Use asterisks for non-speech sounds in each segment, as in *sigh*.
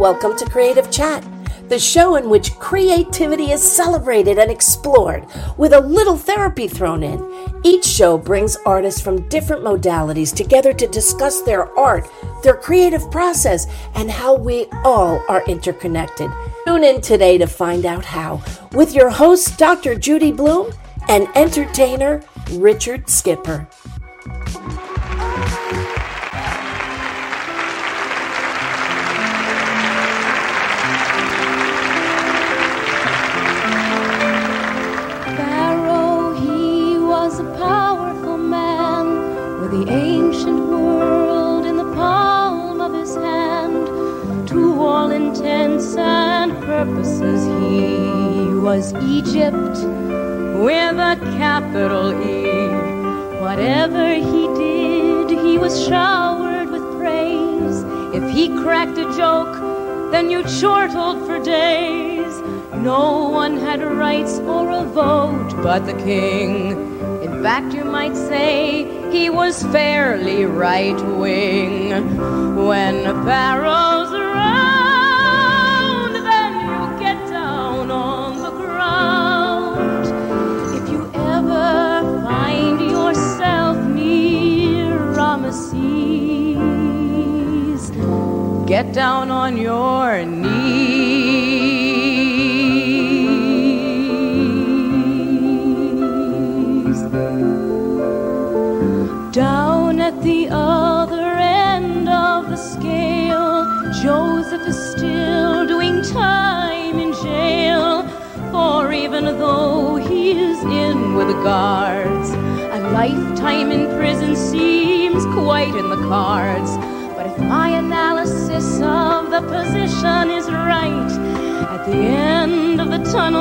Welcome to Creative Chat, the show in which creativity is celebrated and explored with a little therapy thrown in. Each show brings artists from different modalities together to discuss their art, their creative process, and how we all are interconnected. Tune in today to find out how with your host, Dr. Judi Bloom, and entertainer, Richard Skipper. Was Egypt with a capital E. Whatever he did, he was showered with praise. If he cracked a joke, then you chortled for days. No one had rights or a vote but the king. In fact, you might say he was fairly right wing. When Pharaoh's get down on your knees. Down at the other end of the scale, Joseph is still doing time in jail. For even though he is in with the guards, a lifetime in prison seems quite in the cards. My analysis of the position is right, at the end of the tunnel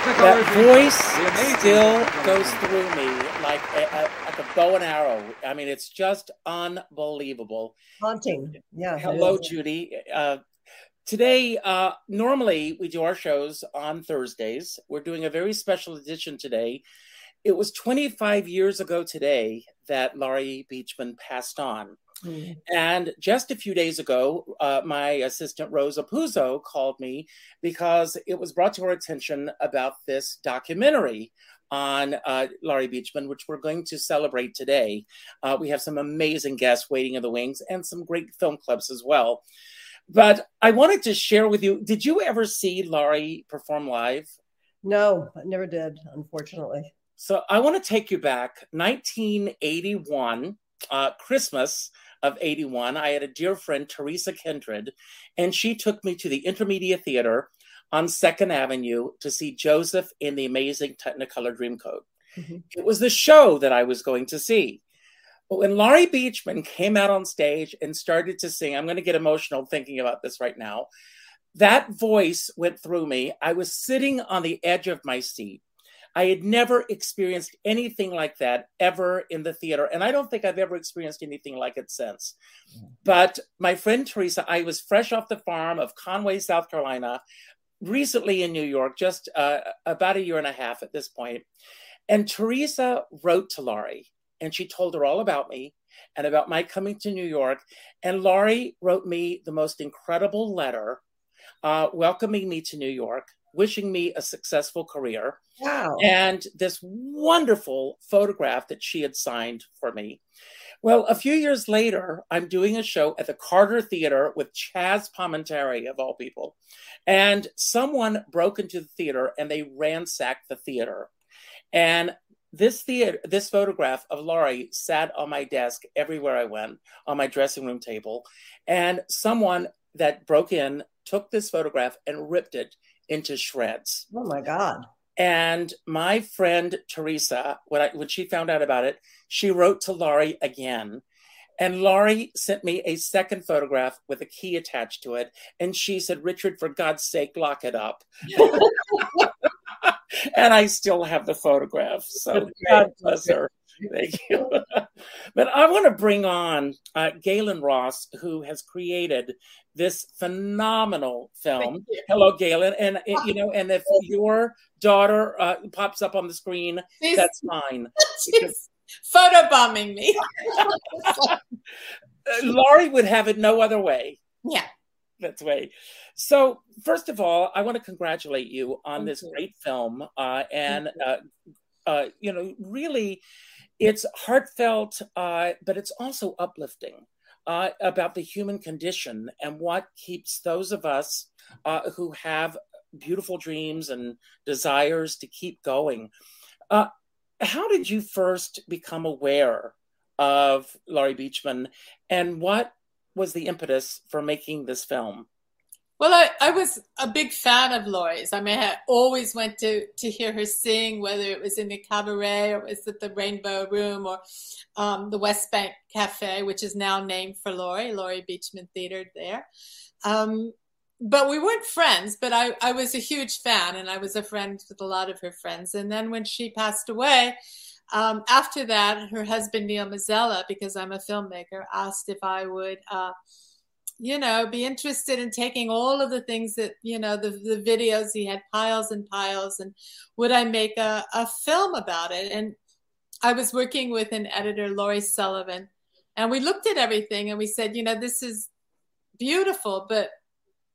That review. voice still goes through me like a, a, like a bow and arrow. I mean, it's just unbelievable. haunting. Yeah. Hello. Judy. Uh, today, uh, normally we do our shows on Thursdays. We're doing a very special edition today. It was 25 years ago today that Laurie Beechman passed on. Mm. And just a few days ago, uh, my assistant Rosa Puzo called me because it was brought to our attention about this documentary on uh, Laurie Beechman, which we're going to celebrate today. Uh, we have some amazing guests waiting in the wings and some great film clubs as well. But I wanted to share with you did you ever see Laurie perform live? No, I never did, unfortunately. So I want to take you back 1981, uh, Christmas of 81. I had a dear friend, Teresa Kindred, and she took me to the Entermedia Theater on Second Avenue to see Joseph in the Amazing Technicolor Dreamcoat. Mm-hmm. It was the show that I was going to see. But when Laurie Beechman came out on stage and started to sing, I'm going to get emotional thinking about this right now. That voice went through me. I was sitting on the edge of my seat. I had never experienced anything like that ever in the theater. And I don't think I've ever experienced anything like it since. Mm. But my friend Teresa, I was fresh off the farm of Conway, South Carolina, recently in New York, just uh, about a year and a half at this point. And Teresa wrote to Laurie and she told her all about me and about my coming to New York. And Laurie wrote me the most incredible letter uh, welcoming me to New York, wishing me a successful career. Wow. And this wonderful photograph that she had signed for me. Well, a few years later, I'm doing a show at the Carter Theater with Chazz Palminteri, of all people. And someone broke into the theater and they ransacked the theater. And this theater, this photograph of Laurie sat on my desk everywhere I went, on my dressing room table. And someone that broke in took this photograph and ripped it into shreds. Oh my God. And my friend Teresa, when, I, when she found out about it, she wrote to Laurie again. And Laurie sent me a second photograph with a key attached to it. And she said, Richard, for God's sake, lock it up. *laughs* *laughs* and I still have the photograph. So God bless her. Thank you. *laughs* but I want to bring on uh, Gaylen Ross, who has created this phenomenal film. Hello, Gaylen, and you know, and if your daughter uh, pops up on the screen, she's, that's fine. *laughs* She's photobombing me. *laughs* Laurie would have it no other way. Yeah. That's way. So, first of all, I want to congratulate you on Thank this you. great film, uh, and uh, uh, you know, really, it's heartfelt, uh, but it's also uplifting uh, about the human condition and what keeps those of us uh, who have beautiful dreams and desires to keep going. Uh, how did you first become aware of Laurie Beechman and what was the impetus for making this film? Well, I, I was a big fan of Laurie's. I mean, I always went to, to hear her sing, whether it was in the cabaret or was at the Rainbow Room or um, the West Bank Cafe, which is now named for Laurie, Laurie Beechman Theater there. Um, but we weren't friends, but I, I was a huge fan and I was a friend with a lot of her friends. And then when she passed away, um, after that, her husband, Neil Mazzella, because I'm a filmmaker, asked if I would. Uh, you know, be interested in taking all of the things that, you know, the, the videos, he had piles and piles, and would I make a, a film about it? And I was working with an editor, Laurie Sullivan, and we looked at everything and we said, you know, this is beautiful, but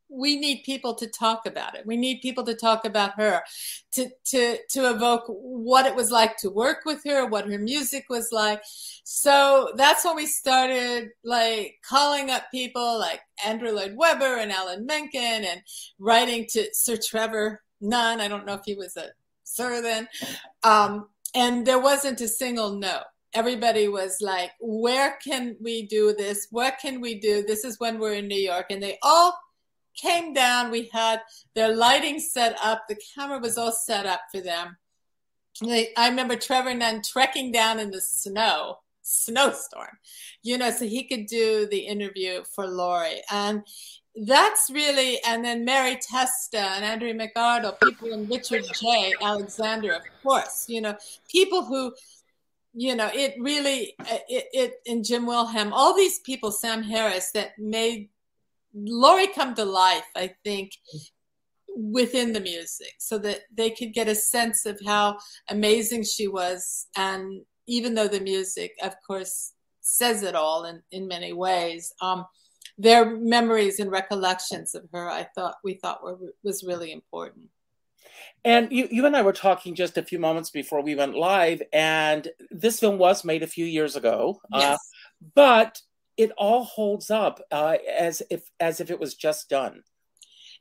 we need people to talk about it. We need people to talk about her, to to to evoke what it was like to work with her, what her music was like. So that's when we started like calling up people like Andrew Lloyd Webber and Alan Menken and writing to Sir Trevor Nunn. I don't know if he was a sir then. Um, and there wasn't a single no everybody was like, where can we do this? What can we do? This is when we're in New York. And they all came down. We had their lighting set up. The camera was all set up for them. They, I remember Trevor Nunn trekking down in the snow, snowstorm, you know, so he could do the interview for Laurie. And that's really, and then Mary Testa and Andrea McArdle, people and Richard J. Alexander, of course, you know, people who, you know, it really, it, it, and Jim Wilhelm, all these people, Sam Harris, that made Laurie come to life, I think, within the music so that they could get a sense of how amazing she was. And even though the music, of course, says it all in, in many ways, um, their memories and recollections of her, I thought we thought were, was really important. And you, you and I were talking just a few moments before we went live, and this film was made a few years ago. Uh, yes. Uh, but it all holds up uh, as if as if it was just done.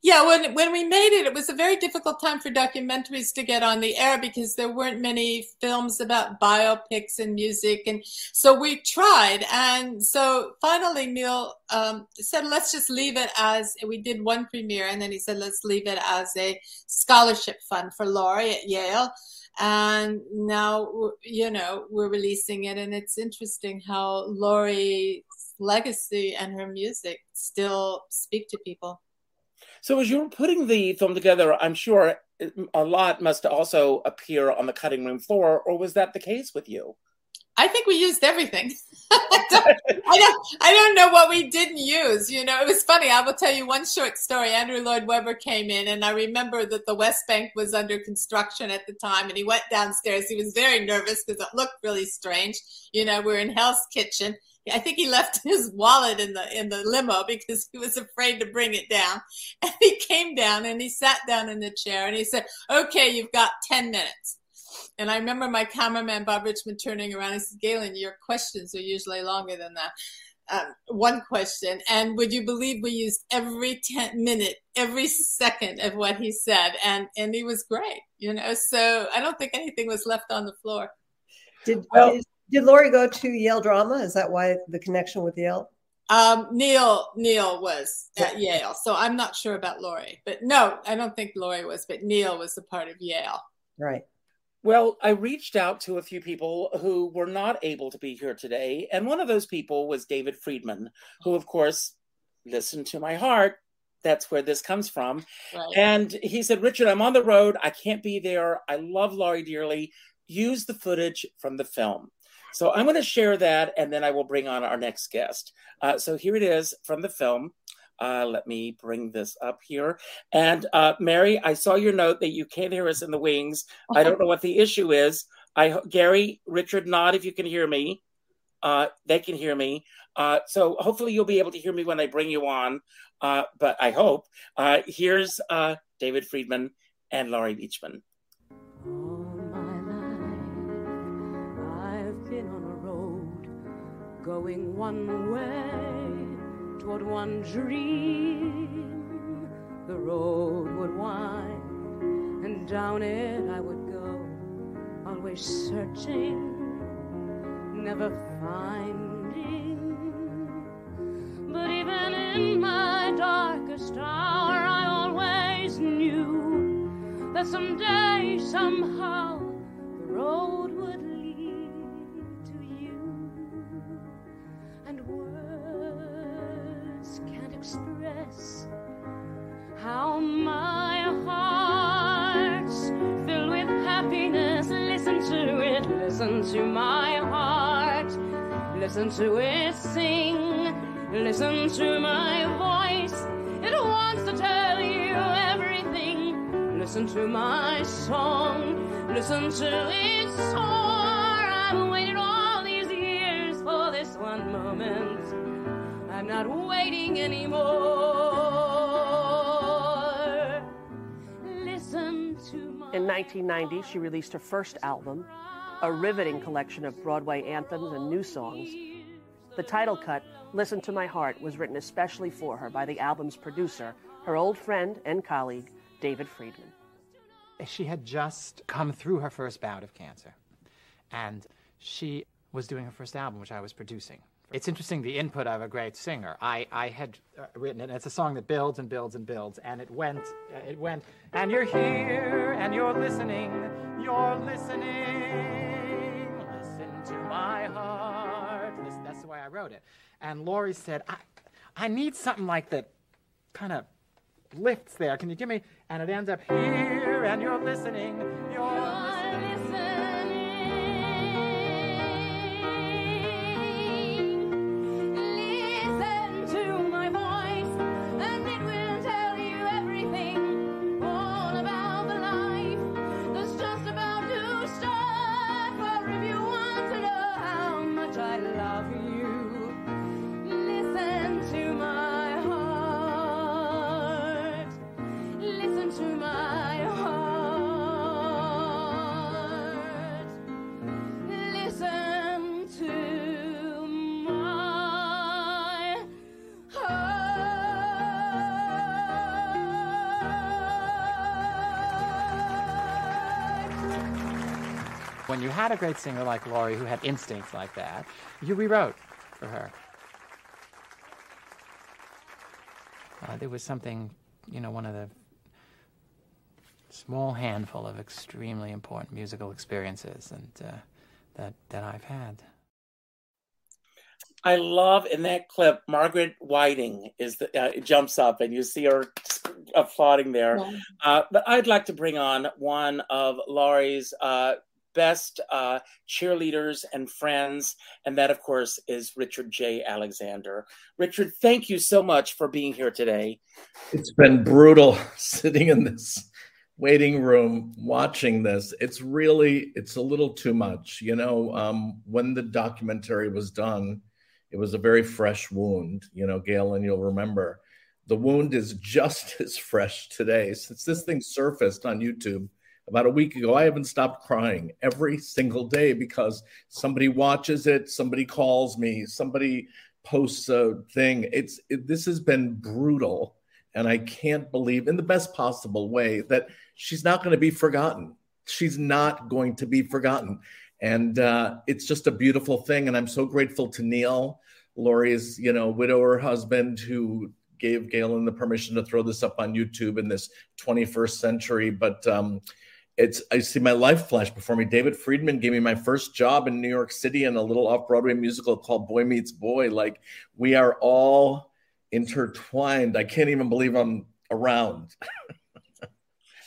Yeah, when when we made it, it was a very difficult time for documentaries to get on the air because there weren't many films about biopics and music, and so we tried. And so finally, Neil um, said, "Let's just leave it as we did one premiere," and then he said, "Let's leave it as a scholarship fund for Laurie at Yale." And now, you know, we're releasing it, and it's interesting how Laurie's legacy and her music still speak to people. So as you were putting the film together, I'm sure a lot must also appear on the cutting room floor, or was that the case with you? I think we used everything. *laughs* I, don't, I, don't, I don't know what we didn't use. You know, it was funny. I will tell you one short story. Andrew Lloyd Webber came in, and I remember that the West Bank was under construction at the time, and he went downstairs. He was very nervous because it looked really strange. You know, we're in Hell's Kitchen, I think he left *laughs* his wallet in the in the limo because he was afraid to bring it down. *laughs* And he came down and he sat down in the chair and he said, "Okay, you've got ten minutes." And I remember my cameraman Bob Richmond turning around and said, "Gaylen, your questions are usually longer than that." Um, one question, and would you believe we used every ten minute, every second of what he said, and and he was great, you know. So I don't think anything was left on the floor. Did well, did Laurie go to Yale Drama? Is that why the connection with Yale? Um, Neil Neil was at Yale, so I'm not sure about Laurie, but no, I don't think Laurie was, but Neil was a part of Yale. Right. Well, I reached out to a few people who were not able to be here today, and one of those people was David Friedman, who, of course, listened to my heart. That's where this comes from. Right. And he said, Richard, I'm on the road. I can't be there. I love Laurie dearly. Use the footage from the film. So I'm going to share that and then I will bring on our next guest. Uh, so here it is from the film. Uh, let me bring this up here. And uh, Mary, I saw your note that you can't hear us in the wings. I don't know what the issue is. I Gary, Richard, nod if you can hear me. Uh, they can hear me. Uh, so hopefully you'll be able to hear me when I bring you on. Uh, but I hope. Uh, here's uh, David Friedman and Laurie Beechman. going one way toward one dream. The road would wind, and down it I would go, always searching, never finding. But even in my darkest hour, I always knew that someday, somehow, the road express how my heart's filled with happiness. Listen to it, listen to my heart, listen to it sing, listen to my voice. It wants to tell you everything. Listen to my song, listen to it soar. I've waited all these years for this one moment. I'm not waiting anymore. Listen to my In 1990, she released her first album, a riveting collection of Broadway anthems and new songs. The title cut, Listen to My Heart, was written especially for her by the album's producer, her old friend and colleague, David Friedman. She had just come through her first bout of cancer, and she was doing her first album, which I was producing. It's interesting the input of a great singer. I, I had uh, written it, and it's a song that builds and builds and builds, and it went, uh, it went, and you're here, and you're listening, you're listening, listen to my heart. Listen, that's the way I wrote it. And Laurie said, I, I need something like that kind of lifts there. Can you give me? And it ends up here, and you're listening, you're you had a great singer like Laurie who had instincts like that, you rewrote for her. Uh, there was something, you know, one of the small handful of extremely important musical experiences and uh, that that I've had. I love in that clip Margaret Whiting is the uh, jumps up and you see her applauding there. Yeah. Uh, but I'd like to bring on one of Laurie's uh, best uh, cheerleaders and friends, and that, of course, is Richard J. Alexander. Richard, thank you so much for being here today. It's been brutal *laughs* sitting in this waiting room watching this it's really it's a little too much you know um, when the documentary was done it was a very fresh wound, you know, Gail, and you'll remember the wound is just *laughs* as fresh today. Since this thing surfaced on YouTube about a week ago, I haven't stopped crying every single day because somebody watches it, somebody calls me, somebody posts a thing. It's it, this has been brutal, and I can't believe, in the best possible way, that she's not going to be forgotten. She's not going to be forgotten. And uh, it's just a beautiful thing. And I'm so grateful to Neil Laurie's, you know, widower husband who gave Gaylen the permission to throw this up on YouTube in this 21st century. But um, it's I see my life flash before me. David Friedman gave me my first job in New York City in a little off-Broadway musical called Boy Meets Boy. Like we are all intertwined. I can't even believe I'm around. *laughs*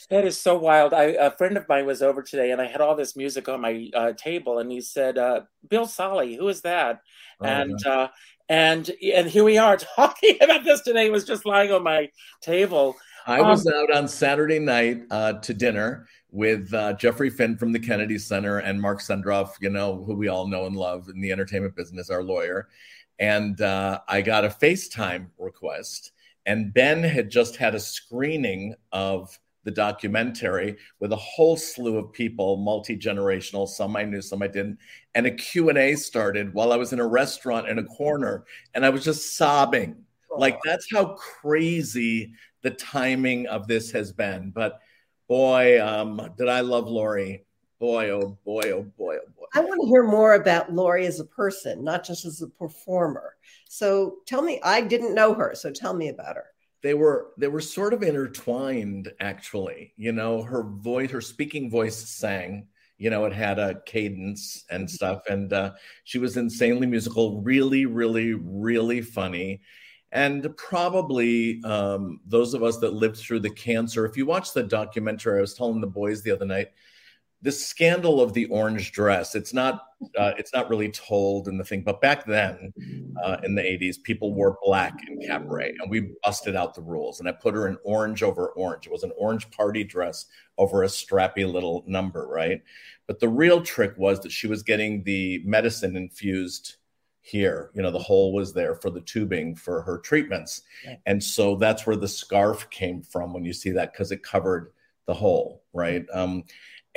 That is so wild. I, a friend of mine was over today, and I had all this music on my uh, table, and he said, uh, "Bill Solly, who is that?" Oh, and uh, and and here we are *laughs* talking about this today. It was just lying on my table. I was um, out on Saturday night uh, to dinner with uh, Jeffrey Finn from the Kennedy Center and Mark Sendroff, you know, who we all know and love in the entertainment business, our lawyer. And uh, I got a FaceTime request, and Ben had just had a screening of the documentary with a whole slew of people, multi-generational, some I knew, some I didn't. And a Q&A started while I was in a restaurant in a corner and I was just sobbing. Like that's how crazy the timing of this has been. But boy, um, did I love Laurie. Boy, oh boy, oh boy, oh boy. I want to hear more about Laurie as a person, not just as a performer. So tell me, I didn't know her, so tell me about her they were they were sort of intertwined actually you know her voice her speaking voice sang you know it had a cadence and mm-hmm. stuff and uh, she was insanely musical really really really funny and probably um, those of us that lived through the cancer if you watch the documentary i was telling the boys the other night the scandal of the orange dress it's not *laughs* uh, it's not really told in the thing but back then uh, in the 80s people wore black in cabaret and we busted out the rules and i put her in orange over orange. It was an orange party dress over a strappy little number right? But the real trick was that she was getting the medicine infused here you know the hole was there for the tubing for her treatments and so that's where the scarf came from when you see that because it covered the hole right um,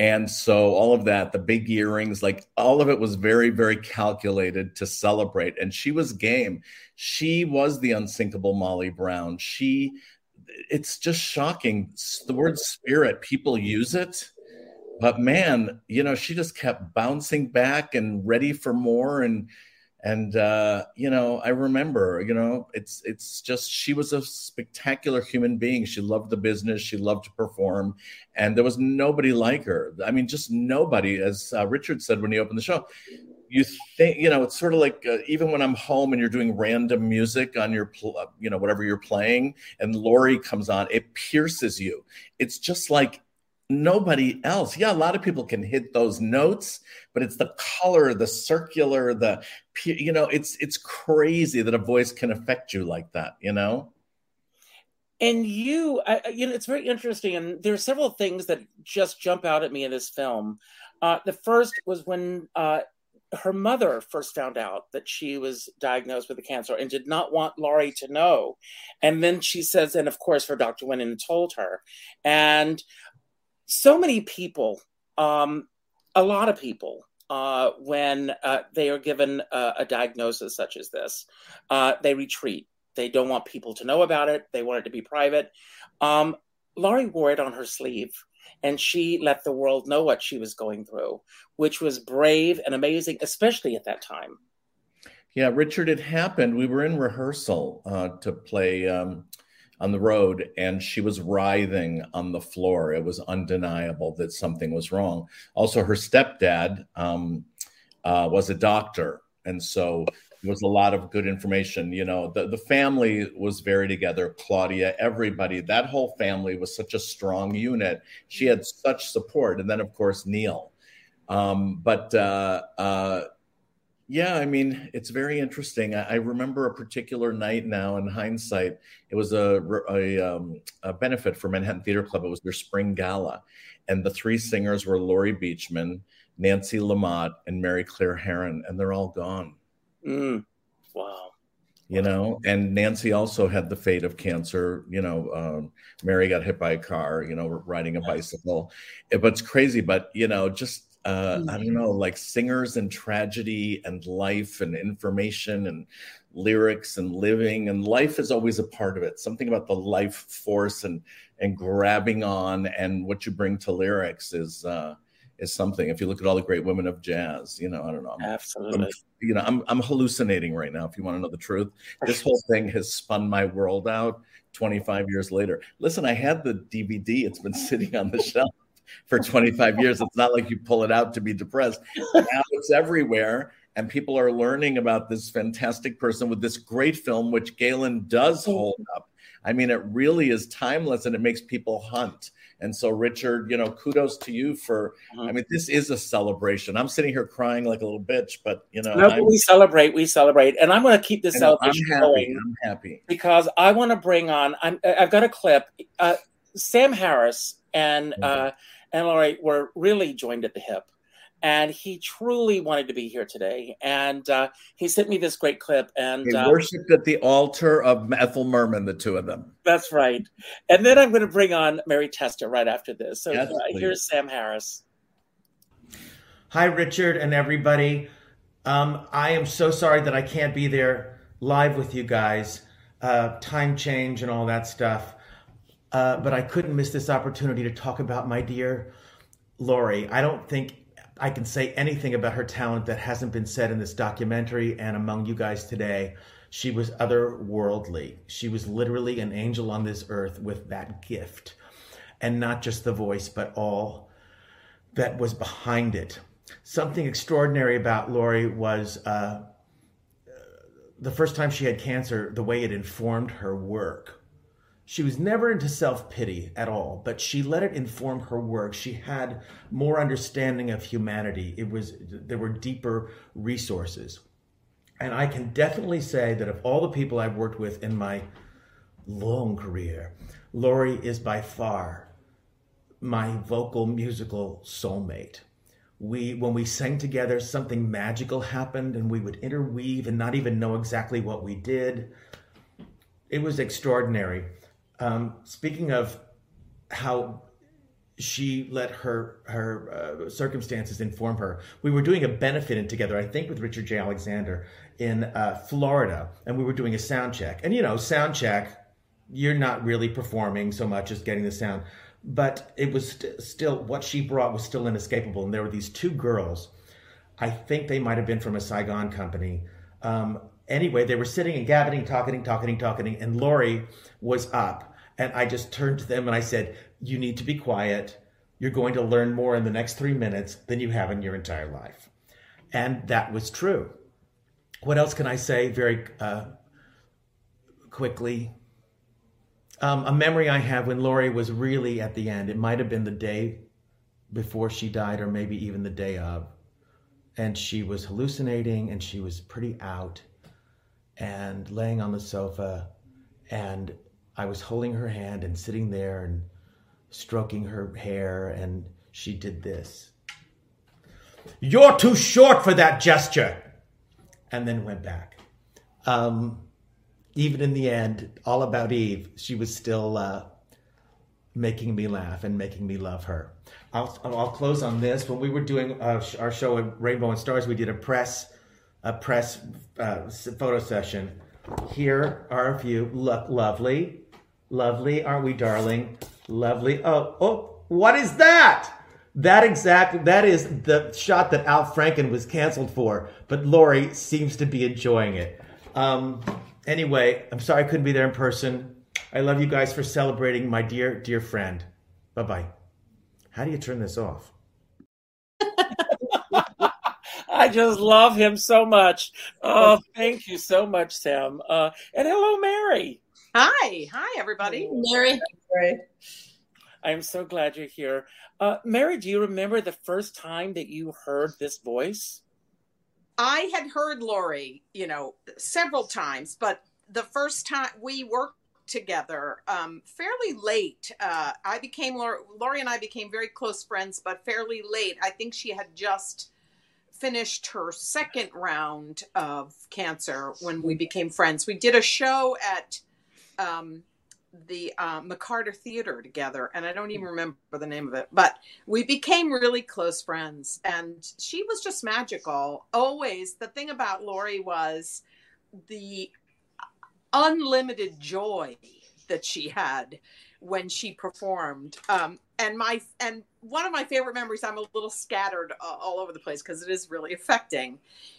and so all of that, the big earrings, like all of it was very, very calculated to celebrate. And she was game. She was the unsinkable Molly Brown. She, it's just shocking. The word spirit, people use it. But man, you know, she just kept bouncing back and ready for more. And and uh, you know i remember you know it's it's just she was a spectacular human being. She loved the business. She loved to perform. And there was nobody like her. I mean just nobody as uh, richard said when he opened the show. You think you know it's sort of like uh, even when i'm home and you're doing random music on your pl- uh, you know whatever you're playing and laurie comes on it pierces you. It's just like nobody else. Yeah, a lot of people can hit those notes, but it's the color, the circular, the you know, it's it's crazy that a voice can affect you like that, you know? And you, I, you know, it's very interesting, and there are several things that just jump out at me in this film. Uh, the first was when uh, her mother first found out that she was diagnosed with a cancer and did not want Laurie to know. And then she says, and of course, her doctor went in and told her. And so many people, um, a lot of people, uh, when uh, they are given a, a, diagnosis such as this, uh, they retreat. They don't want people to know about it. They want it to be private. Um, Laurie wore it on her sleeve. and she let the world know what she was going through, which was brave and amazing, especially at that time. Yeah, Richard, it happened. We were in rehearsal uh, to play um, on the road, and she was writhing on the floor. It was undeniable that something was wrong. Also, her stepdad um, uh, was a doctor, and so there was a lot of good information. You know, the, the family was very together. Claudia, everybody, that whole family was such a strong unit. She had such support, and then of course Neil. Um, but uh, uh, yeah, I mean, it's very interesting. I, I, remember a particular night now in hindsight. It was a, a, um, a, benefit for Manhattan Theater Club. It was their spring gala. And the three singers were Laurie Beechman, Nancy LaMott, and Mary Cleere Haran, and they're all gone. Mm. Wow. You know, and Nancy also had the fate of cancer. You know, um, Mary got hit by a car, you know, riding a bicycle. It, but it's crazy. But, you know, just uh, I don't know, like singers and tragedy and life and information and lyrics and living and life is always a part of it. Something about the life force and and grabbing on and what you bring to lyrics is uh, is something. If you look at all the great women of jazz, you know, I don't know, I'm, absolutely. I'm, you know, I'm I'm hallucinating right now. If you want to know the truth, this whole thing has spun my world out. 25 years later. Listen, I had the DVD. It's been *laughs* sitting on the shelf for 25 years. It's not like you pull it out to be depressed. Now it's everywhere. And people are learning about this fantastic person with this great film, which Gaylen does hold up. I mean, it really is timeless and it makes people hunt. And so, Richard, you know, kudos to you for. Uh-huh. I mean, this is a celebration. I'm sitting here crying like a little bitch, but you know, no, we celebrate, we celebrate, and I'm going to keep this celebration I'm happy. Going I'm happy because I want to bring on. i have got a clip. Uh, Sam Harris and uh, and Laurie were really joined at the hip. And he truly wanted to be here today. And uh, he sent me this great clip. And they uh, worshipped at the altar of Ethel Merman, the two of them. That's right. And then I'm going to bring on Mary Testa right after this. So yes, uh, here's Sam Harris. Hi, Richard and everybody. Um, I am so sorry that I can't be there live with you guys. Uh, time change and all that stuff. Uh, but I couldn't miss this opportunity to talk about my dear Laurie. I don't think I can say anything about her talent that hasn't been said in this documentary and among you guys today. She was otherworldly. She was literally an angel on this earth with that gift. And not just the voice, but all that was behind it. Something extraordinary about Laurie was uh, the first time she had cancer, the way it informed her work she was never into self pity at all, but she let it inform her work. She had more understanding of humanity. It was there were deeper resources. And I can definitely say that of all the people I've worked with in my long career, Laurie is by far my vocal musical soulmate. We when we sang together, something magical happened and we would interweave and not even know exactly what we did. It was extraordinary. Um, speaking of how she let her her uh, circumstances inform her. We were doing a benefit together, I think, with Richard J. Alexander in uh, Florida, and we were doing a sound check. And you know, sound check, you're not really performing so much as getting the sound, but it was st- still what she brought was still inescapable. And there were these two girls. I think they might have been from a Saigon company. Um, anyway, they were sitting and gabbing, talking, talking, talking, and Laurie was up and I just turned to them and I said, You need to be quiet. You're going to learn more in the next three minutes than you have in your entire life. And that was true. What else can I say very uh, quickly? Um, a memory I have when Laurie was really at the end, it might have been the day before she died, or maybe even the day of. And she was hallucinating and she was pretty out and laying on the sofa. And I was holding her hand and sitting there and stroking her hair, and she did this. You're too short for that gesture. And then went back. Um, even in the end, all about Eve, she was still uh, making me laugh and making me love her. I'll, I'll close on this. When we were doing uh, our show at Rainbow and Stars, we did a press a press uh, photo session. Here are a few. Look lovely. Lovely, aren't we, darling? Lovely. Oh, oh, What is that? That exact that is the shot that Al Franken was canceled for, but Laurie seems to be enjoying it. Um, anyway, I'm sorry I couldn't be there in person. I love you guys for celebrating my dear, dear friend. Bye bye. How do you turn this off? I just love him so much. Oh, thank you so much, Sam. Uh, and hello, Mary. Hi, hi, everybody. Mary. I'm so glad you're here. Uh, Mary, do you remember the first time that you heard this voice? I had heard Laurie, you know, several times, but the first time we worked together um, fairly late. Uh, I became Laurie, Laurie and I became very close friends, but fairly late. I think she had just finished her second round of cancer when we became friends. We did a show at um, the uh, McCarter Theater together, and I don't even remember the name of it, but we became really close friends. And she was just magical. Always, the thing about Laurie was the unlimited joy that she had when she performed. Um, and my and one of my favorite memories, I'm a little scattered uh, all over the place because it is really affecting,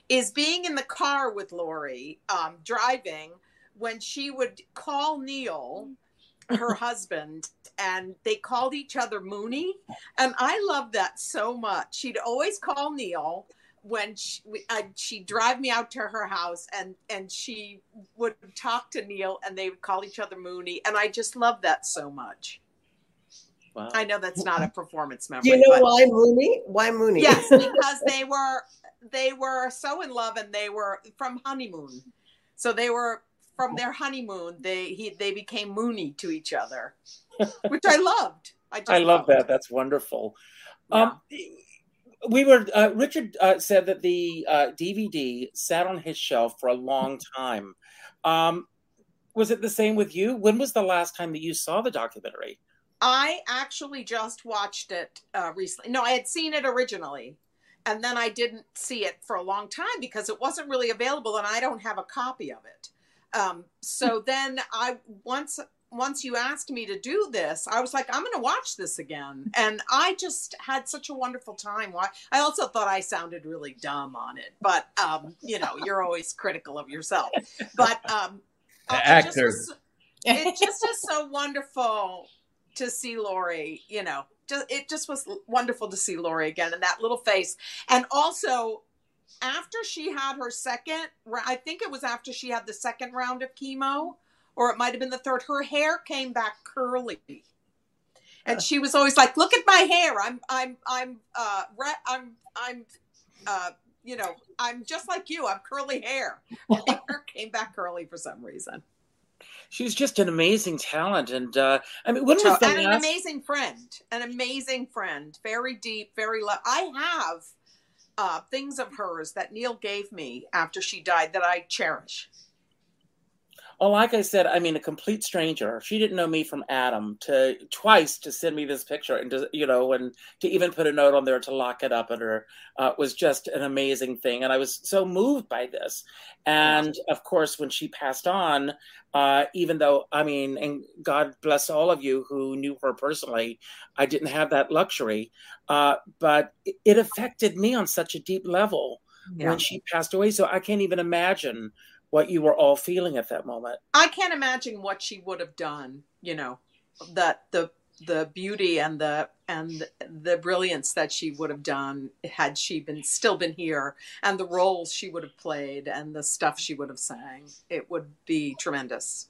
is being in the car with Laurie, um, driving when she would call Neil, her husband, and they called each other Mooney. And I love that so much. She'd always call Neil when she, uh, she'd drive me out to her house and, and she would talk to Neil and they would call each other Mooney. And I just love that so much. Wow. I know that's not a performance memory. You know but- why Mooney? Why Mooney? Yes, *laughs* because they were they were so in love and they were from honeymoon. So they were from their honeymoon. They he they became Mooney to each other, *laughs* which I loved. I just I love loved. that. That's wonderful. Um, we were uh, Richard uh, said that the uh, DVD sat on his shelf for a long time. Um, was it the same with you? When was the last time that you saw the documentary? I actually just watched it uh, recently. No, I had seen it originally, and then I didn't see it for a long time because it wasn't really available, and I don't have a copy of it. Um, so then I once once you asked me to do this, I was like, I'm going to watch this again, and I just had such a wonderful time. I also thought I sounded really dumb on it, but um, you know, you're always critical of yourself. But um, The it just was- it just is so wonderful to see Laurie, you know, just, it just was wonderful to see Laurie again and that little face. And also, after she had her second, I think it was after she had the second round of chemo, or it might have been the third, her hair came back curly. And she was always like, "Look at my hair. I'm, I'm, I'm, uh, re- I'm, I'm, uh, you know, I'm just like you. I'm curly hair." Her *laughs* hair came back curly for some reason. She's just an amazing talent, and uh, I mean, when was the and an amazing friend an amazing friend very deep very love i have uh, things of hers that neil gave me after she died that i cherish Oh, like I said, I mean, a complete stranger. She didn't know me from Adam. To twice to send me this picture and to you know, and to even put a note on there to lock it up at her uh, was just an amazing thing. And I was so moved by this. And of course, when she passed on, uh, even though I mean, and God bless all of you who knew her personally, I didn't have that luxury. Uh, but it, it affected me on such a deep level Yeah. when she passed away. So I can't even imagine what you were all feeling at that moment. i can't imagine what she would have done you know that the the beauty and the and the brilliance that she would have done had she been still been here and the roles she would have played and the stuff she would have sang it would be tremendous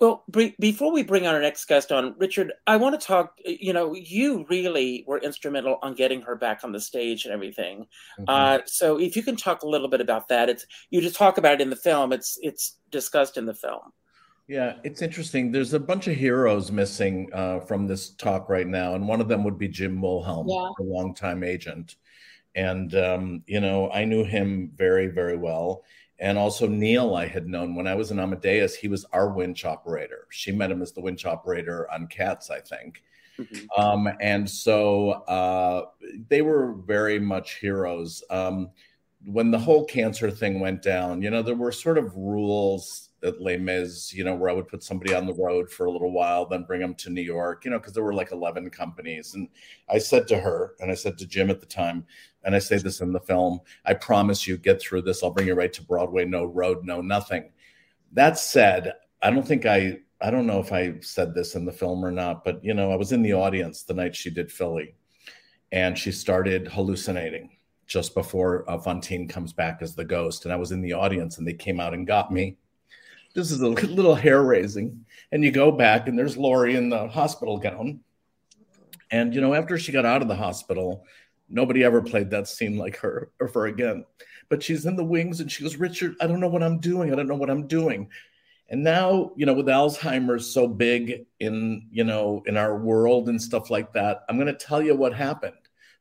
Well, be- before we bring our next guest on, Richard, I want to talk. You know, you really were instrumental on getting her back on the stage and everything. Uh, so, if you can talk a little bit about that, it's you just talk about it in the film. It's it's discussed in the film. Yeah, it's interesting. There's a bunch of heroes missing uh, from this talk right now, and one of them would be Jim Wilhelm, Yeah. a longtime agent. And um, you know, I knew him very, very well. And also Neil, I had known when I was in Amadeus. He was our winch operator. She met him as the winch operator on Cats, I think. Um, and so uh, they were very much heroes. Um, when the whole cancer thing went down, you know, there were sort of rules at Les Mis, you know, where I would put somebody on the road for a little while, then bring them to New York, you know, because there were like 11 companies. And I said to her, and I said to Jim at the time, and I say this in the film, I promise you, get through this. I'll bring you right to Broadway. No road, no nothing. That said, I don't think I, I don't know if I said this in the film or not, but, you know, I was in the audience the night she did Philly and she started hallucinating just before uh, Fantine comes back as the ghost. And I was in the audience and they came out and got me. This is a *laughs* little hair raising. And you go back and there's Laurie in the hospital gown. And, you know, after she got out of the hospital, nobody ever played that scene like her or for again. But she's in the wings and she goes, Richard, I don't know what I'm doing. I don't know what I'm doing. And now, you know, with Alzheimer's so big in, you know, in our world and stuff like that, I'm going to tell you what happened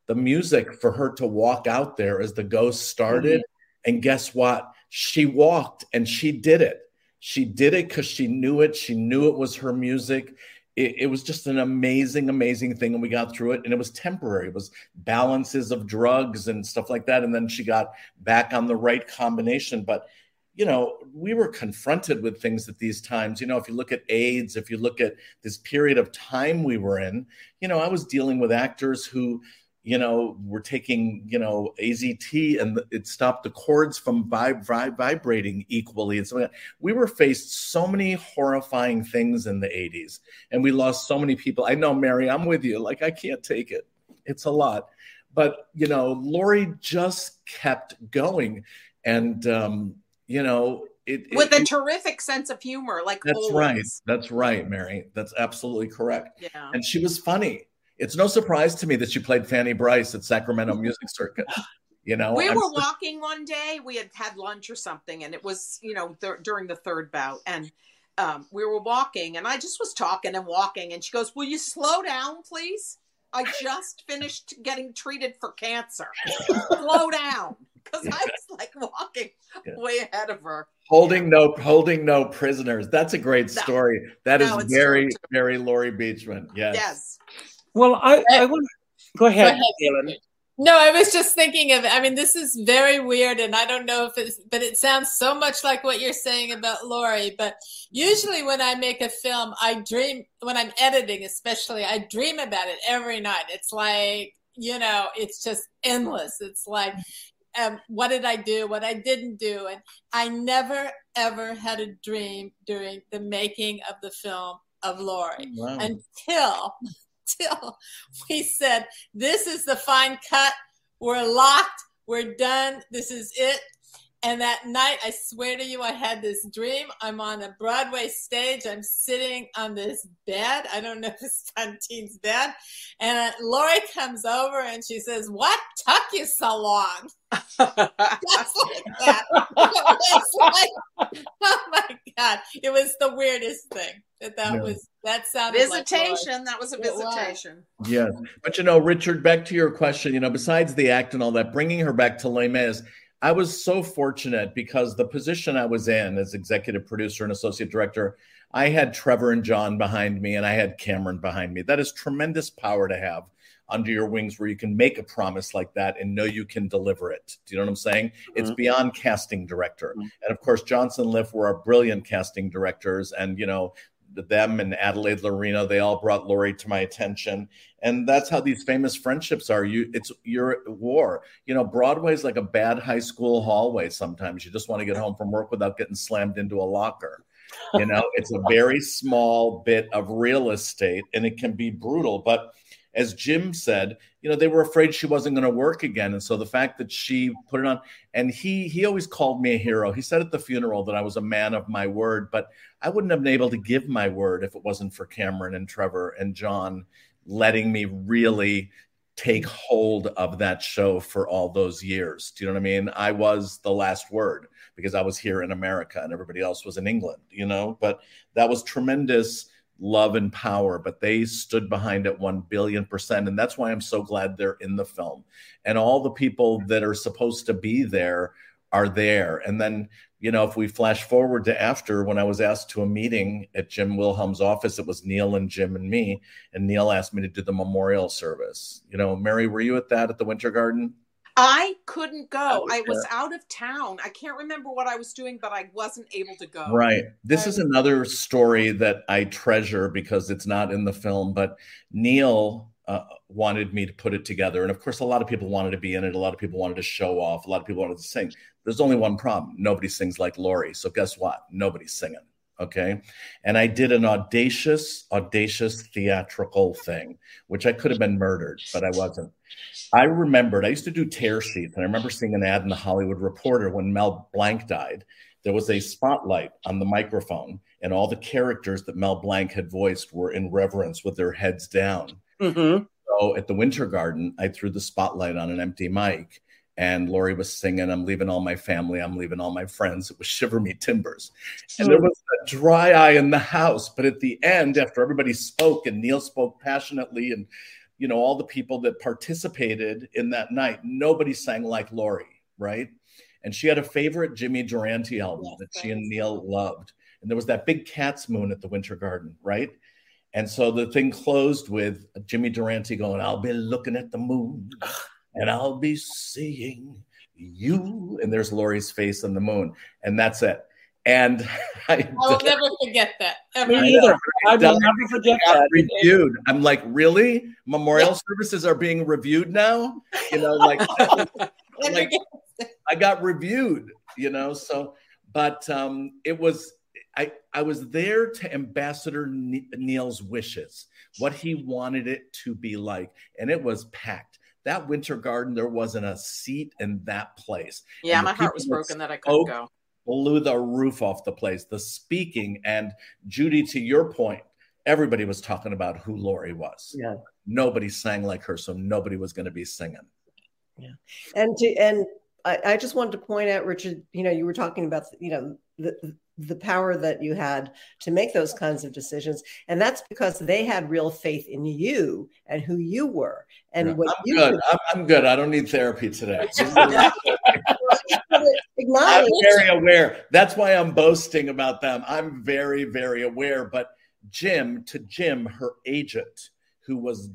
the music for her to walk out there as the ghost started. Mm-hmm. And guess what? She walked and she did it. She did it because she knew it. She knew it was her music. It, it, was just an amazing, amazing thing. And we got through it. And it was temporary. It was balances of drugs and stuff like that. And then she got back on the right combination. But, you know, we were confronted with things at these times. You know, if you look at AIDS, if you look at this period of time we were in, you know, I was dealing with actors who, you know, we're taking, you know, AZT and it stopped the cords from vib- vib- vibrating equally. And so like we were faced so many horrifying things in the 80s and we lost so many people. I know, Mary, I'm with you. Like, I can't take it. It's a lot. But, you know, Laurie just kept going. And, um, you know, it, with it, a terrific sense of humor, like that's always. right. That's right, Mary. That's absolutely correct. Yeah. And she was funny it's no surprise to me that you played Fanny Brice at Sacramento *laughs* Music Circuit. You know, we I'm were walking one day. We had had lunch or something, and it was you know th- during the third bout, and um, we were walking, and I just was talking and walking, and she goes, "Will you slow down, please? I just finished getting treated for cancer. slow down." *laughs* Because I was like walking yeah. way ahead of her, holding no holding no prisoners. That's a great story. No, that is no, very very Laurie Beechman. Yes. Yes. Well, I, I want go ahead, go ahead. No, I was just thinking of. I mean, this is very weird, and I don't know if it's, but it sounds so much like what you're saying about Laurie. But usually, when I make a film, I dream when I'm editing, especially, I dream about it every night. It's like you know, it's just endless. It's like, um, what did I do? What I didn't do, and I never ever had a dream during the making of the film of Laurie wow. until till we said, This is the fine cut. We're locked. We're done. This is it. And that night, I swear to you, I had this dream. I'm on a Broadway stage. I'm sitting on this bed. I don't know if it's Fantine's bed. And uh, Laurie comes over and she says, What took you so long? *laughs* Just like that. Was like, oh my God. It was the weirdest thing that that yeah. was that sounded visitation like that was a visitation Yes, but you know richard back to your question you know besides the act and all that bringing her back to les mis i was so fortunate because the position i was in as executive producer and associate director i had trevor and john behind me and i had cameron behind me that is tremendous power to have under your wings where you can make a promise like that and know you can deliver it. Do you know what I'm saying? Mm-hmm. It's beyond casting director. Mm-hmm. And of course, Johnson and Liff were our brilliant casting directors. And, you know, them and Adelaide Lorino, they all brought Laurie to my attention. And that's how these famous friendships are. You it's you're at war. You know, Broadway's like a bad high school hallway sometimes. You just want to get home from work without getting slammed into a locker. You know, it's a very small bit of real estate and it can be brutal. But as Jim said, you know, they were afraid she wasn't going to work again. And so the fact that she put it on, and he he always called me a hero. He said at the funeral that I was a man of my word, but I wouldn't have been able to give my word if it wasn't for Cameron and Trevor and John letting me really take hold of that show for all those years. Do you know what I mean? I was the last word because I was here in America and everybody else was in England, you know, but that was tremendous love and power, but they stood behind it 1 billion percent. And that's why I'm so glad they're in the film. And all the people that are supposed to be there are there. And then, you know, if we flash forward to after when I was asked to a meeting at Jim Wilhelm's office, it was Neil and Jim and me. And Neil asked me to do the memorial service. You know, Mary, were you at that at the Winter Garden? I couldn't go. I was out of town. I can't remember what I was doing, but I wasn't able to go. Right. This is another story that I treasure because it's not in the film, but Neil uh, wanted me to put it together. And of course, a lot of people wanted to be in it. A lot of people wanted to show off. A lot of people wanted to sing. There's only one problem nobody sings like Laurie. So guess what? Nobody's singing. Okay. And I did an audacious, audacious theatrical thing, which I could have been murdered, but I wasn't. I remembered, I used to do tear sheets, and I remember seeing an ad in the Hollywood Reporter when Mel Blanc died. There was a spotlight on the microphone, and all the characters that Mel Blanc had voiced were in reverence with their heads down. Mm-hmm. So at the Winter Garden, I threw the spotlight on an empty mic, and Laurie was singing, I'm leaving all my family, I'm leaving all my friends. It was Shiver Me Timbers. And there was a dry eye in the house. But at the end, after everybody spoke and Neil spoke passionately, and you know, all the people that participated in that night, nobody sang like Laurie, right? And she had a favorite Jimmy Durante album that she and Neil loved. And there was that big cat's moon at the Winter Garden, right? And so the thing closed with Jimmy Durante going, I'll be looking at the moon and I'll be seeing you. And there's Laurie's face on the moon. And that's it. And *laughs* I, I will *laughs* never forget that. Ever. Me neither. I will never forget that. Reviewed. I'm like, really? Memorial services are being reviewed now? You know, like, *laughs* like I got reviewed, you know. So, but um, it was I I was there to Ambassador Neil's wishes, what he wanted it to be like, and it was packed. That Winter Garden, there wasn't a seat in that place. Yeah, my heart was that broken that I couldn't go. Blew the roof off the place. The speaking and Judi, to your point, everybody was talking about who Laurie was. Yeah. Nobody sang like her, so nobody was going to be singing. Yeah. And to and I, I just wanted to point out, Richard, you know, you were talking about you know the the power that you had to make those kinds of decisions, and that's because they had real faith in you and who you were, and Yeah, what I'm you good. I'm, I'm good. I don't need therapy today. *laughs* *laughs* I'm very aware. That's why I'm boasting about them. I'm very, very aware. But Jim, to Jim, her agent, who was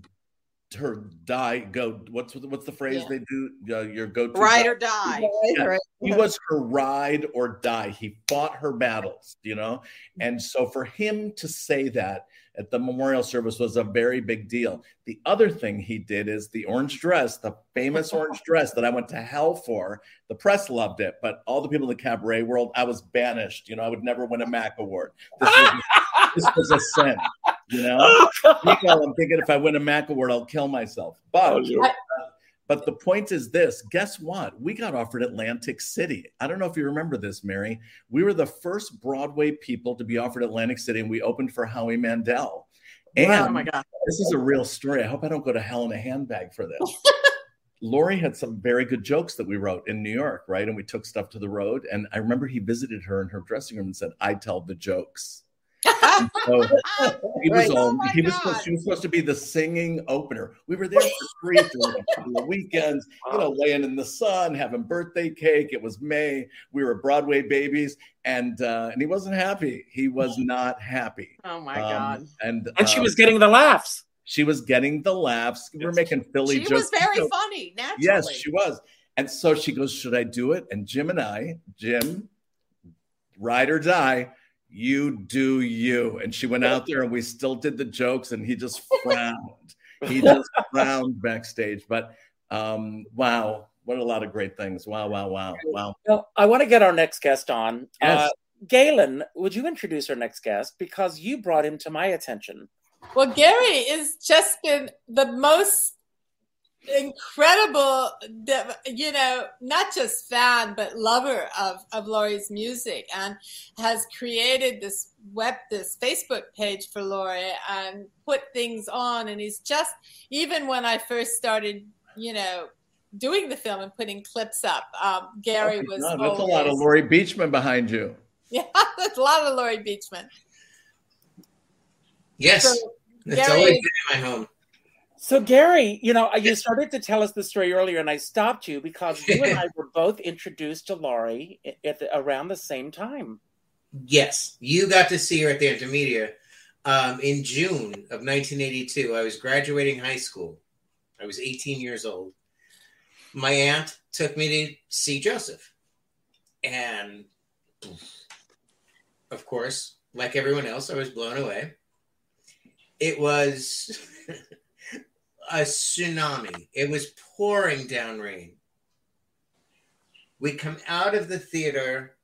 her die go. What's what's the phrase Yeah. they do? Uh, your go to Ride or die. Yeah. He was her ride or die. He fought her battles, you know? And so for him to say that at the memorial service was a very big deal. The other thing he did is the orange dress, the famous *laughs* orange dress that I went to hell for. The press loved it, but all the people in the cabaret world, I was banished. You know, I would never win a Mac award. This was, *laughs* this was a sin, you know? *laughs* I'm thinking if I win a Mac award, I'll kill myself. But but the point is this guess what? We got offered Atlantic City. I don't know if you remember this, Mary. We were the first Broadway people to be offered Atlantic City, and we opened for Howie Mandel. And oh my god. this is a real story. I hope I don't go to hell in a handbag for this. *laughs* Laurie had some very good jokes that we wrote in New York, right? And we took stuff to the road. And I remember he visited her in her dressing room and said, I tell the jokes. And so *laughs* he was Right. on. he was supposed, she was supposed to be the singing opener. We were there for three for like a couple of weekends, you know, laying in the sun, having birthday cake. It was May. We were Broadway babies, and uh, and he wasn't happy. He was not happy. Oh my Um, god. And And she uh, was getting the laughs. she was getting the laughs. We were making Philly She jokes. was very You know, funny, naturally. Yes, she was. And so she goes, Should I do it? And Jim and I, Jim, ride or die, you do you. And she went out there and we still did the jokes and he just *laughs* frowned. He just frowned backstage. But um, wow, what a lot of great things. Wow, wow, wow, wow. Well, I want to get our next guest on. Yes. Uh, Gaylen, would you introduce our next guest? Because you brought him to my attention. Well, Gary has just been the most incredible, you know, not just fan but lover of of Laurie's music, and has created this web, this Facebook page for Laurie, and put things on. And he's just even when I first started, you know, doing the film and putting clips up, um, Gary was. No, that's a lot of always- Laurie Beechman behind you. *laughs* Yeah, that's a lot of Laurie Beechman. Yes. So, it's Gary always is- been in my home. So, Gary, you know, you started to tell us the story earlier, and I stopped you because you and I *laughs* were both introduced to Laurie at the, around the same time. Yes, you got to see her at the Entermedia um, in June of 1982. I was graduating high school. I was 18 years old, my aunt took me to see Joseph. And of course, like everyone else, I was blown away. It was *laughs* a tsunami. It was pouring down rain. We come out of the theater.